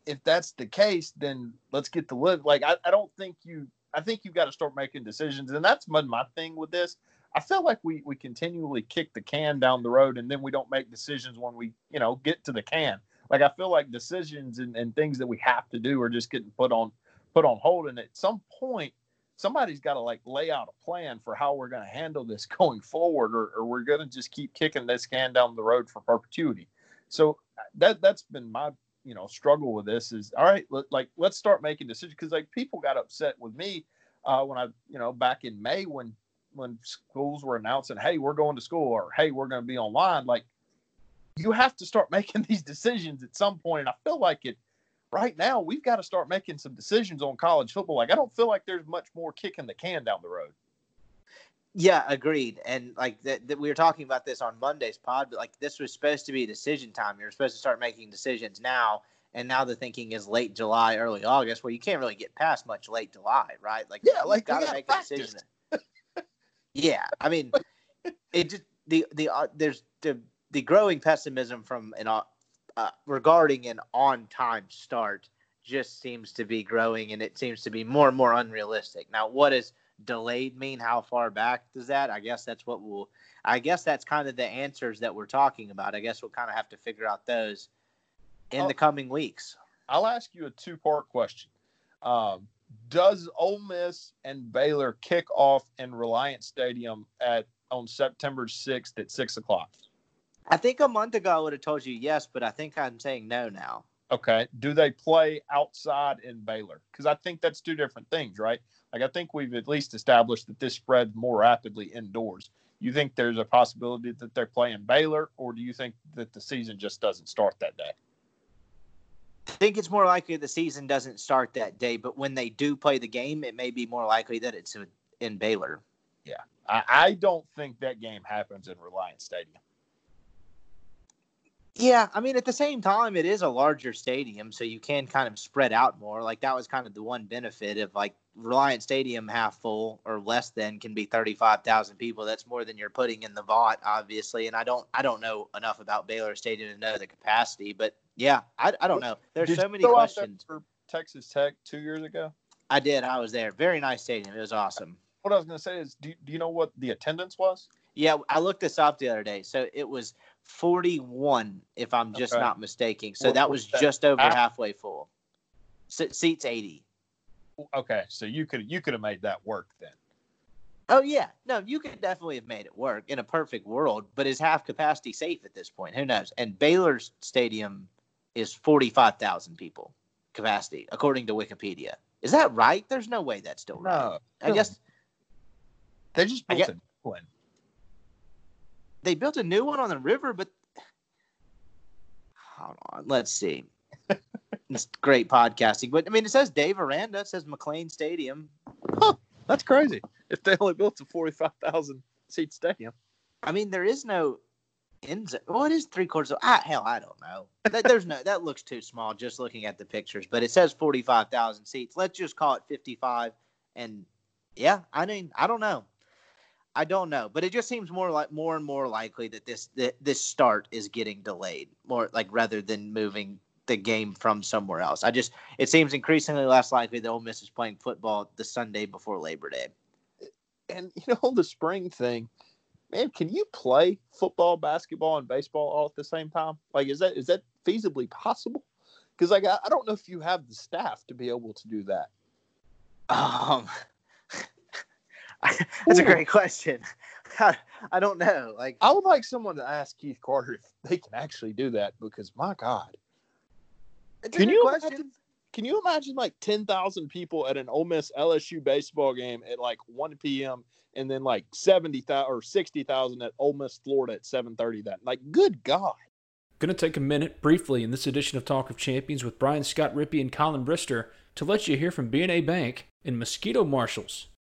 if that's the case, then let's get to live. Like, I, I don't think you, I think you've got to start making decisions. And that's my, my thing with this. I feel like we, we continually kick the can down the road and then we don't make decisions when we, you know, get to the can. Like, I feel like decisions and, and things that we have to do are just getting put on, put on hold. And at some point, somebody's got to like lay out a plan for how we're going to handle this going forward, or, or we're going to just keep kicking this can down the road for perpetuity. So that that's been my you know struggle with this is all right. Let, like let's start making decisions because like people got upset with me uh, when I, you know, back in May when when schools were announcing, "Hey, we're going to school," or "Hey, we're going to be online." Like, you have to start making these decisions at some point. And I feel like it right now. We've got to start making some decisions on college football. Like, I don't feel like there's much more kicking the can down the road. Yeah, agreed. And like that, that we were talking about this on Monday's pod, but like this was supposed to be decision time. You're supposed to start making decisions now. And now the thinking is late July, early August, where you can't really get past much late July, right? Like, yeah, like got to make practice. a decision. yeah, I mean, it just the the uh, there's the the growing pessimism from an uh, uh, regarding an on time start just seems to be growing, and it seems to be more and more unrealistic. Now, what does delayed mean? How far back does that? I guess that's what we'll. I guess that's kind of the answers that we're talking about. I guess we'll kind of have to figure out those in I'll, the coming weeks. I'll ask you a two part question. Um, does Ole Miss and Baylor kick off in Reliant Stadium at on September sixth at six o'clock? I think a month ago I would have told you yes, but I think I'm saying no now. Okay. Do they play outside in Baylor? Because I think that's two different things, right? Like I think we've at least established that this spreads more rapidly indoors. You think there's a possibility that they're playing Baylor, or do you think that the season just doesn't start that day? I think it's more likely the season doesn't start that day, but when they do play the game, it may be more likely that it's in Baylor. Yeah, I, I don't think that game happens in Reliant Stadium. Yeah, I mean, at the same time, it is a larger stadium, so you can kind of spread out more. Like that was kind of the one benefit of like Reliant Stadium half full or less than can be thirty five thousand people. That's more than you're putting in the Vaught, obviously. And I don't, I don't know enough about Baylor Stadium to know the capacity, but yeah, I, I don't know. There's did so many questions. for Texas Tech two years ago. I did. I was there. Very nice stadium. It was awesome. What I was going to say is, do, do you know what the attendance was? Yeah, I looked this up the other day. So it was 41, if I'm just okay. not mistaken. So what, that was just over half? halfway full. seats 80. Okay, so you could you could have made that work then. Oh yeah, no, you could definitely have made it work in a perfect world. But is half capacity safe at this point? Who knows? And Baylor's stadium is 45,000 people capacity according to Wikipedia. Is that right? There's no way that's still right. No, I guess they just built guess, a one they built a new one on the river, but hold on, let's see. it's great podcasting, but I mean, it says Dave Aranda, it says McLane Stadium. Huh, that's crazy. If they only built a forty-five thousand seat stadium, I mean, there is no ends. Well, it is three quarters. Of, hell, I don't know. That, there's no. That looks too small just looking at the pictures. But it says forty-five thousand seats. Let's just call it fifty-five. And yeah, I mean, I don't know. I don't know, but it just seems more like more and more likely that this that this start is getting delayed, more like rather than moving the game from somewhere else. I just it seems increasingly less likely that Ole Miss is playing football the Sunday before Labor Day. And you know the spring thing, man, can you play football, basketball, and baseball all at the same time? Like, is that is that feasibly possible? Because like I, I don't know if you have the staff to be able to do that. Um, That's Ooh. a great question. I don't know. Like, I would like someone to ask Keith Carter if they can actually do that because my God, can you question. imagine? Can you imagine like ten thousand people at an Ole Miss LSU baseball game at like one p.m. and then like seventy thousand or sixty thousand at Ole Miss Florida at seven thirty? That like, good God. Going to take a minute briefly in this edition of Talk of Champions with Brian Scott Rippee and Collin Brister to let you hear from BNA Bank and Mosquito Marshals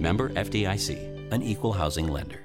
Member FDIC, an equal housing lender.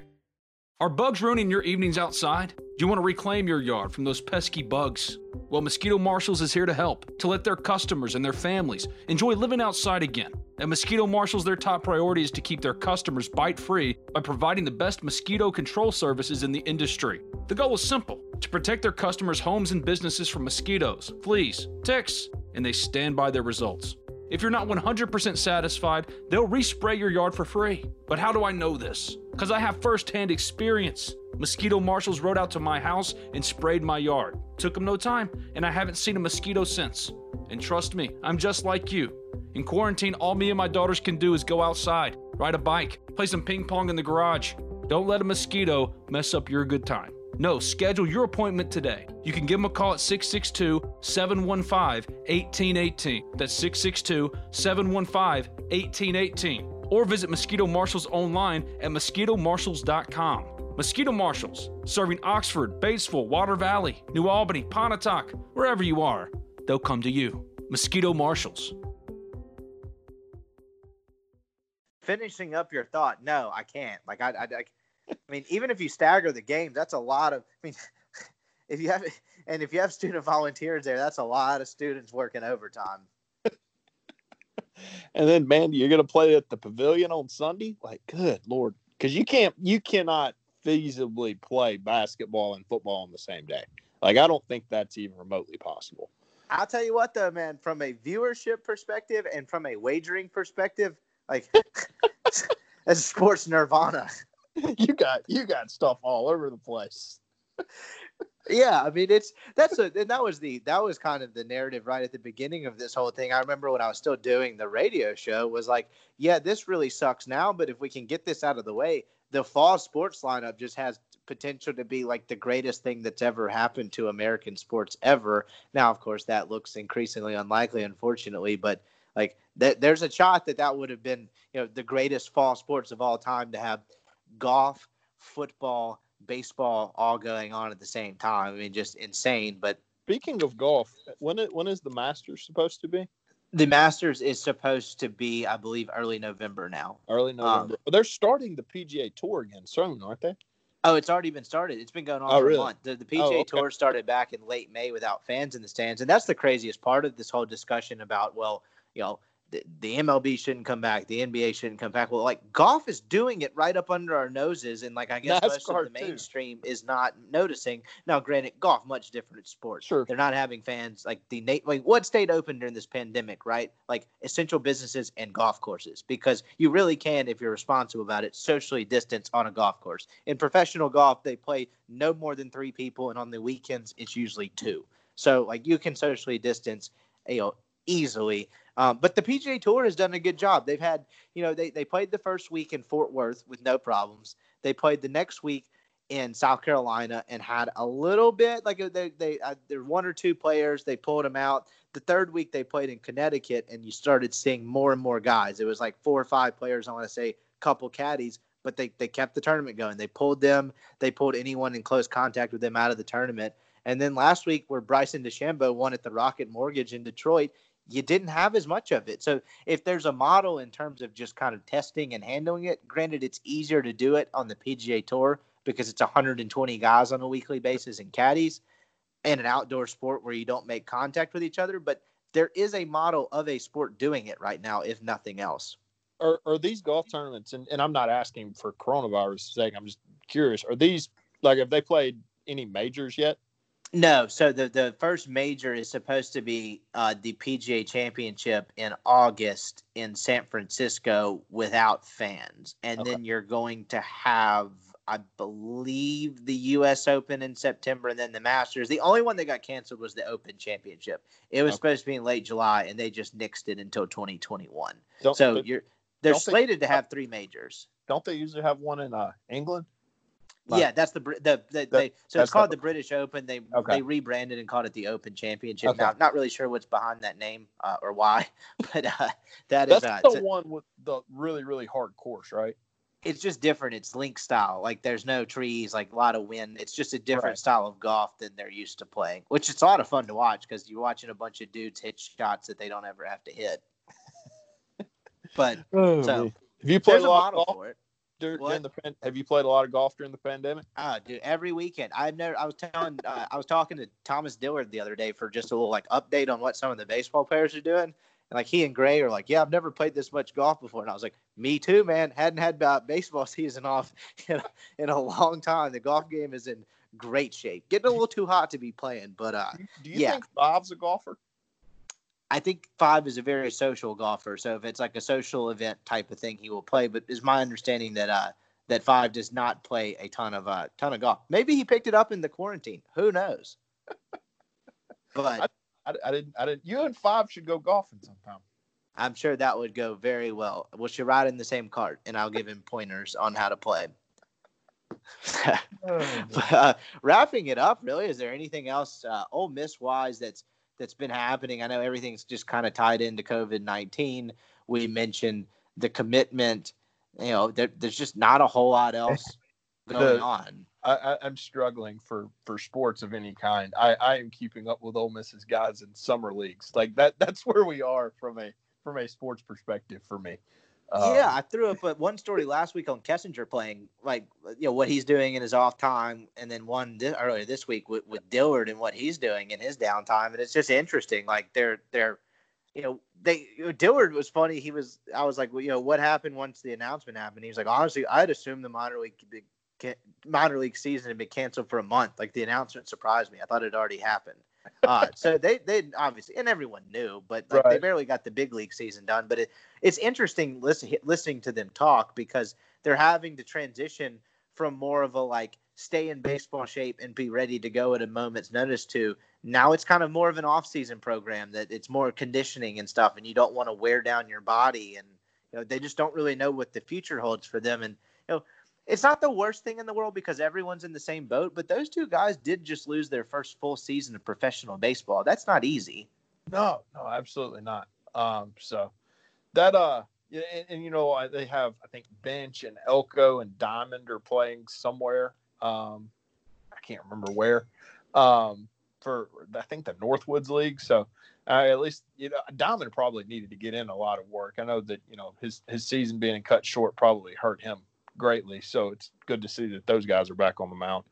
Are bugs ruining your evenings outside? Do you want to reclaim your yard from those pesky bugs? Well, Mosquito Marshals is here to help, to let their customers and their families enjoy living outside again. At Mosquito Marshals, their top priority is to keep their customers bite free by providing the best mosquito control services in the industry. The goal is simple to protect their customers' homes and businesses from mosquitoes, fleas, ticks, and they stand by their results. If you're not 100% satisfied, they'll respray your yard for free. But how do I know this? Because I have first hand experience. Mosquito marshals rode out to my house and sprayed my yard. Took them no time, and I haven't seen a mosquito since. And trust me, I'm just like you. In quarantine, all me and my daughters can do is go outside, ride a bike, play some ping pong in the garage. Don't let a mosquito mess up your good time. No, schedule your appointment today. You can give them a call at 662 715 1818. That's 662 715 1818. Or visit Mosquito Marshals online at mosquitomarshals.com. Mosquito Marshals, serving Oxford, Batesville, Water Valley, New Albany, Pontotoc, wherever you are, they'll come to you. Mosquito Marshals. Finishing up your thought, no, I can't. Like I, I, I I mean, even if you stagger the games, that's a lot of. I mean, if you have and if you have student volunteers there, that's a lot of students working overtime. and then, man, you're going to play at the pavilion on Sunday. Like, good lord, because you can't, you cannot feasibly play basketball and football on the same day. Like, I don't think that's even remotely possible. I'll tell you what, though, man, from a viewership perspective and from a wagering perspective, like that's sports nirvana. you got you got stuff all over the place. yeah, I mean it's that's a and that was the that was kind of the narrative right at the beginning of this whole thing. I remember when I was still doing the radio show was like, yeah, this really sucks now, but if we can get this out of the way, the fall sports lineup just has potential to be like the greatest thing that's ever happened to American sports ever. Now, of course, that looks increasingly unlikely, unfortunately, but like th- there's a shot that that would have been, you know, the greatest fall sports of all time to have golf, football, baseball all going on at the same time. I mean, just insane. But speaking of golf, when it, when is the Masters supposed to be? The Masters is supposed to be, I believe, early November now. Early um, November. Um, they're starting the PGA Tour again soon, aren't they? Oh, it's already been started. It's been going on oh, for really? a month. The, the PGA oh, okay. Tour started back in late May without fans in the stands, and that's the craziest part of this whole discussion about well, you know, the, the MLB shouldn't come back, the NBA shouldn't come back. Well, like golf is doing it right up under our noses, and like I guess NASCAR most of the mainstream too. is not noticing. Now, granted, golf much different sport. Sure, they're not having fans like the Nate. like what stayed open during this pandemic, right? Like essential businesses and golf courses, because you really can, if you're responsible about it, socially distance on a golf course. In professional golf, they play no more than three people, and on the weekends, it's usually two. So like you can socially distance, you know, easily. Um, but the PGA Tour has done a good job. They've had, you know, they, they played the first week in Fort Worth with no problems. They played the next week in South Carolina and had a little bit like they they uh, there one or two players they pulled them out. The third week they played in Connecticut and you started seeing more and more guys. It was like four or five players. I want to say a couple caddies, but they they kept the tournament going. They pulled them. They pulled anyone in close contact with them out of the tournament. And then last week, where Bryson DeChambeau won at the Rocket Mortgage in Detroit, you didn't have as much of it. So if there's a model in terms of just kind of testing and handling it, granted it's easier to do it on the PGA Tour because it's 120 guys on a weekly basis and caddies and an outdoor sport where you don't make contact with each other, but there is a model of a sport doing it right now if nothing else. Are, are these golf tournaments and, and I'm not asking for coronavirus sake, I'm just curious, are these like have they played any majors yet? No, so the the first major is supposed to be uh, the PGA Championship in August in San Francisco without fans, and okay. then you're going to have, I believe, the U.S. Open in September, and then the Masters. The only one that got canceled was the Open Championship. It was okay. supposed to be in late July, and they just nixed it until 2021. Don't, so you're they're slated they, to have three majors. Don't they usually have one in uh, England? Yeah, that's the the, the they so it's called the, the British Open. They okay. they rebranded and called it the Open Championship. Okay. Now, not really sure what's behind that name uh, or why, but uh, that that's is uh, the one with the really really hard course, right? It's just different. It's link style. Like there's no trees, like a lot of wind. It's just a different right. style of golf than they're used to playing, which it's a lot of fun to watch because you're watching a bunch of dudes hit shots that they don't ever have to hit. but oh, so if you play a lot of golf? During, during the have you played a lot of golf during the pandemic? Ah, dude, every weekend. I've never. I was telling. Uh, I was talking to Thomas Dillard the other day for just a little like update on what some of the baseball players are doing. And like he and Grae are like, yeah, I've never played this much golf before. And I was like, me too, man. Hadn't had about baseball season off in a, in a long time. The golf game is in great shape. Getting a little too hot to be playing, but uh, do you yeah. think Bob's a golfer? I think five is a very social golfer. So if it's like a social event type of thing, he will play. But is my understanding that uh that five does not play a ton of uh ton of golf. Maybe he picked it up in the quarantine. Who knows? But I, I didn't. I didn't. You and five should go golfing sometime. I'm sure that would go very well. We should ride in the same cart, and I'll give him pointers on how to play. but, uh, wrapping it up, really, is there anything else uh, Ole Miss wise that's that's been happening? I know everything's just kind of tied into COVID nineteen. We mentioned the commitment. You know, there, there's just not a whole lot else going The- on. I, I'm struggling for for sports of any kind. I, I am keeping up with Ole Miss's guys in summer leagues. Like that. That's where we are from a from a sports perspective for me. Um, yeah, I threw up a, one story last week on Kessinger playing, like you know what he's doing in his off time, and then one this, earlier this week with, with Dillard and what he's doing in his downtime, and it's just interesting. Like they're they're, you know, they you know, Dillard was funny. He was I was like, well, you know, what happened once the announcement happened? He was like, honestly, I'd assumed the minor league be- minor league season had been canceled for a month. Like the announcement surprised me. I thought it already happened. Uh, so they they obviously and everyone knew, but like they barely got the big league season done. But it, it's interesting listen, listening to them talk because they're having to transition from more of a like stay in baseball shape and be ready to go at a moment's notice to now it's kind of more of an off-season program that it's more conditioning and stuff and you don't want to wear down your body and you know they just don't really know what the future holds for them and you know it's not the worst thing in the world because everyone's in the same boat but those two guys did just lose their first full season of professional baseball that's not easy No, no, absolutely not. Um, so that uh, and, and you know they have I think Bench and Elko and Diamond are playing somewhere. Um, I can't remember where. Um, for I think the Northwoods League. So uh, at least you know Diamond probably needed to get in a lot of work. I know that you know his his season being cut short probably hurt him greatly. So it's good to see that those guys are back on the mound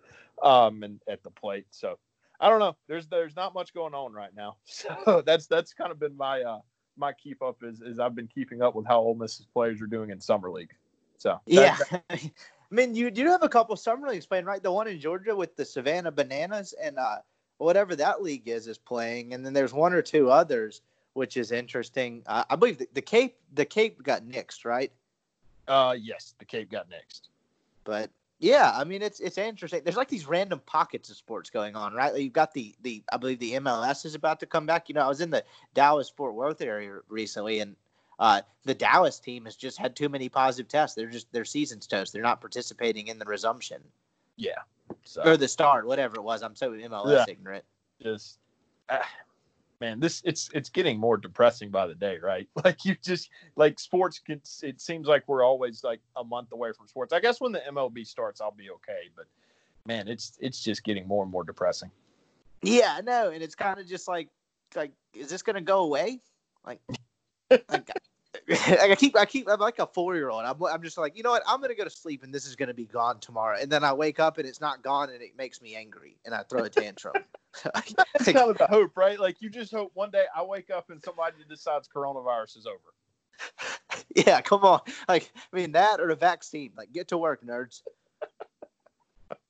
um, and at the plate. So I don't know. There's there's not much going on right now. So that's that's kind of been my uh my keep up is is I've been keeping up with how Ole Miss's players are doing in summer league. So that- Yeah. I mean, you do have a couple summer leagues playing, right? The one in Georgia with the Savannah Bananas and uh, whatever that league is is playing, and then there's one or two others, which is interesting. Uh, I believe the, the Cape the Cape got nixed, right? Uh yes, the Cape got next. But yeah, I mean it's it's interesting. There's like these random pockets of sports going on, right? Like you've got the the I believe the MLS is about to come back. You know, I was in the Dallas Fort Worth area recently, and uh, the Dallas team has just had too many positive tests. They're just their season's toast. They're not participating in the resumption Yeah. So or the start, whatever it was. I'm so MLS Yeah. ignorant. just ah, man, this it's it's getting more depressing by the day, right? Like you just like sports can it seems like we're always like a month away from sports. I guess when the MLB starts I'll be okay, but man, it's it's just getting more and more depressing. Yeah, I know, and it's kind of just like like is this gonna go away? Like, like I keep I keep I'm like a four year old. I'm I'm just like you know what I'm gonna go to sleep and this is gonna be gone tomorrow, and then I wake up and it's not gone and it makes me angry and I throw a tantrum. That's kind of the hope, right? Like you just hope one day I wake up and somebody decides coronavirus is over. yeah, come on. Like I mean that or a vaccine. Like get to work, nerds.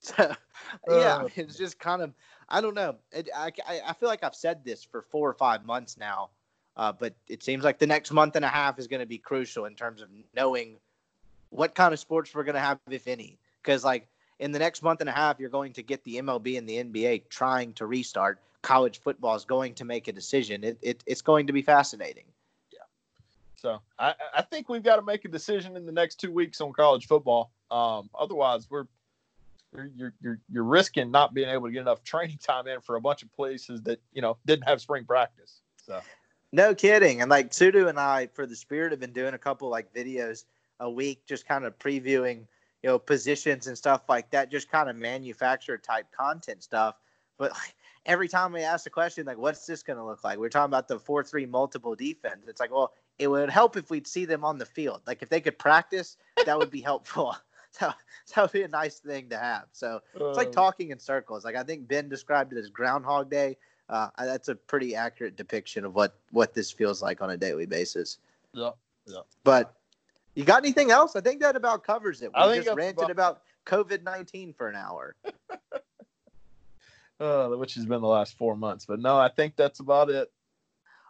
So, yeah, Uh. it's just kind of I don't know. It, I, I I feel like I've said this for four or five months now, uh, but it seems like the next month and a half is going to be crucial in terms of knowing what kind of sports we're going to have, if any. Because like in the next month and a half, you're going to get the MLB and the NBA trying to restart. College football is going to make a decision. It, it it's going to be fascinating. Yeah. So I, I think we've got to make a decision in the next two weeks on college football. Um, otherwise, we're you're, you're you're you're risking not being able to get enough training time in for a bunch of places that you know didn't have spring practice. So No kidding. And like Sudu and I, for the spirit, have been doing a couple like videos a week, just kind of previewing, you know, positions and stuff like that, just kind of manufacturer type content stuff. But like, every time we ask the question, like, what's this going to look like? We're talking about the 4 3 multiple defense. It's like, well, it would help if we'd see them on the field. Like, if they could practice, that would be helpful. So that would be a nice thing to have. So it's like Um, talking in circles. Like I think Ben described it as Groundhog Day. Uh, that's a pretty accurate depiction of what what this feels like on a daily basis. Yeah, yeah. But you got anything else? I think that about covers it. We I just ranted about COVID nineteen for an hour. uh, which has been the last four months. But no, I think that's about it.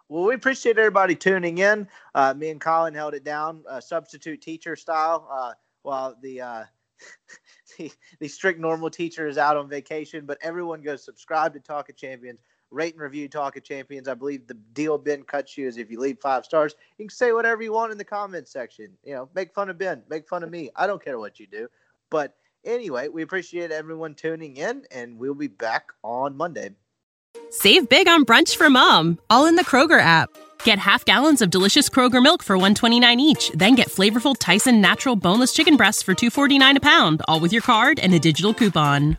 Well, we appreciate everybody tuning in. Uh, me and Collin held it down, uh, substitute teacher style, uh, while the, uh, the the strict normal teacher is out on vacation. But everyone go subscribe to Talk of Champions, rate and review Talk of Champions. I believe the deal Ben cuts you is if you leave five stars, you can say whatever you want in the comments section. You know, make fun of Ben, make fun of me. I don't care what you do. But anyway, we appreciate everyone tuning in, and we'll be back on Monday. Save big on brunch for mom, all in the Kroger app. Get half gallons of delicious Kroger milk for 129 each, then get flavorful Tyson natural boneless chicken breasts for 249 a pound, all with your card and a digital coupon.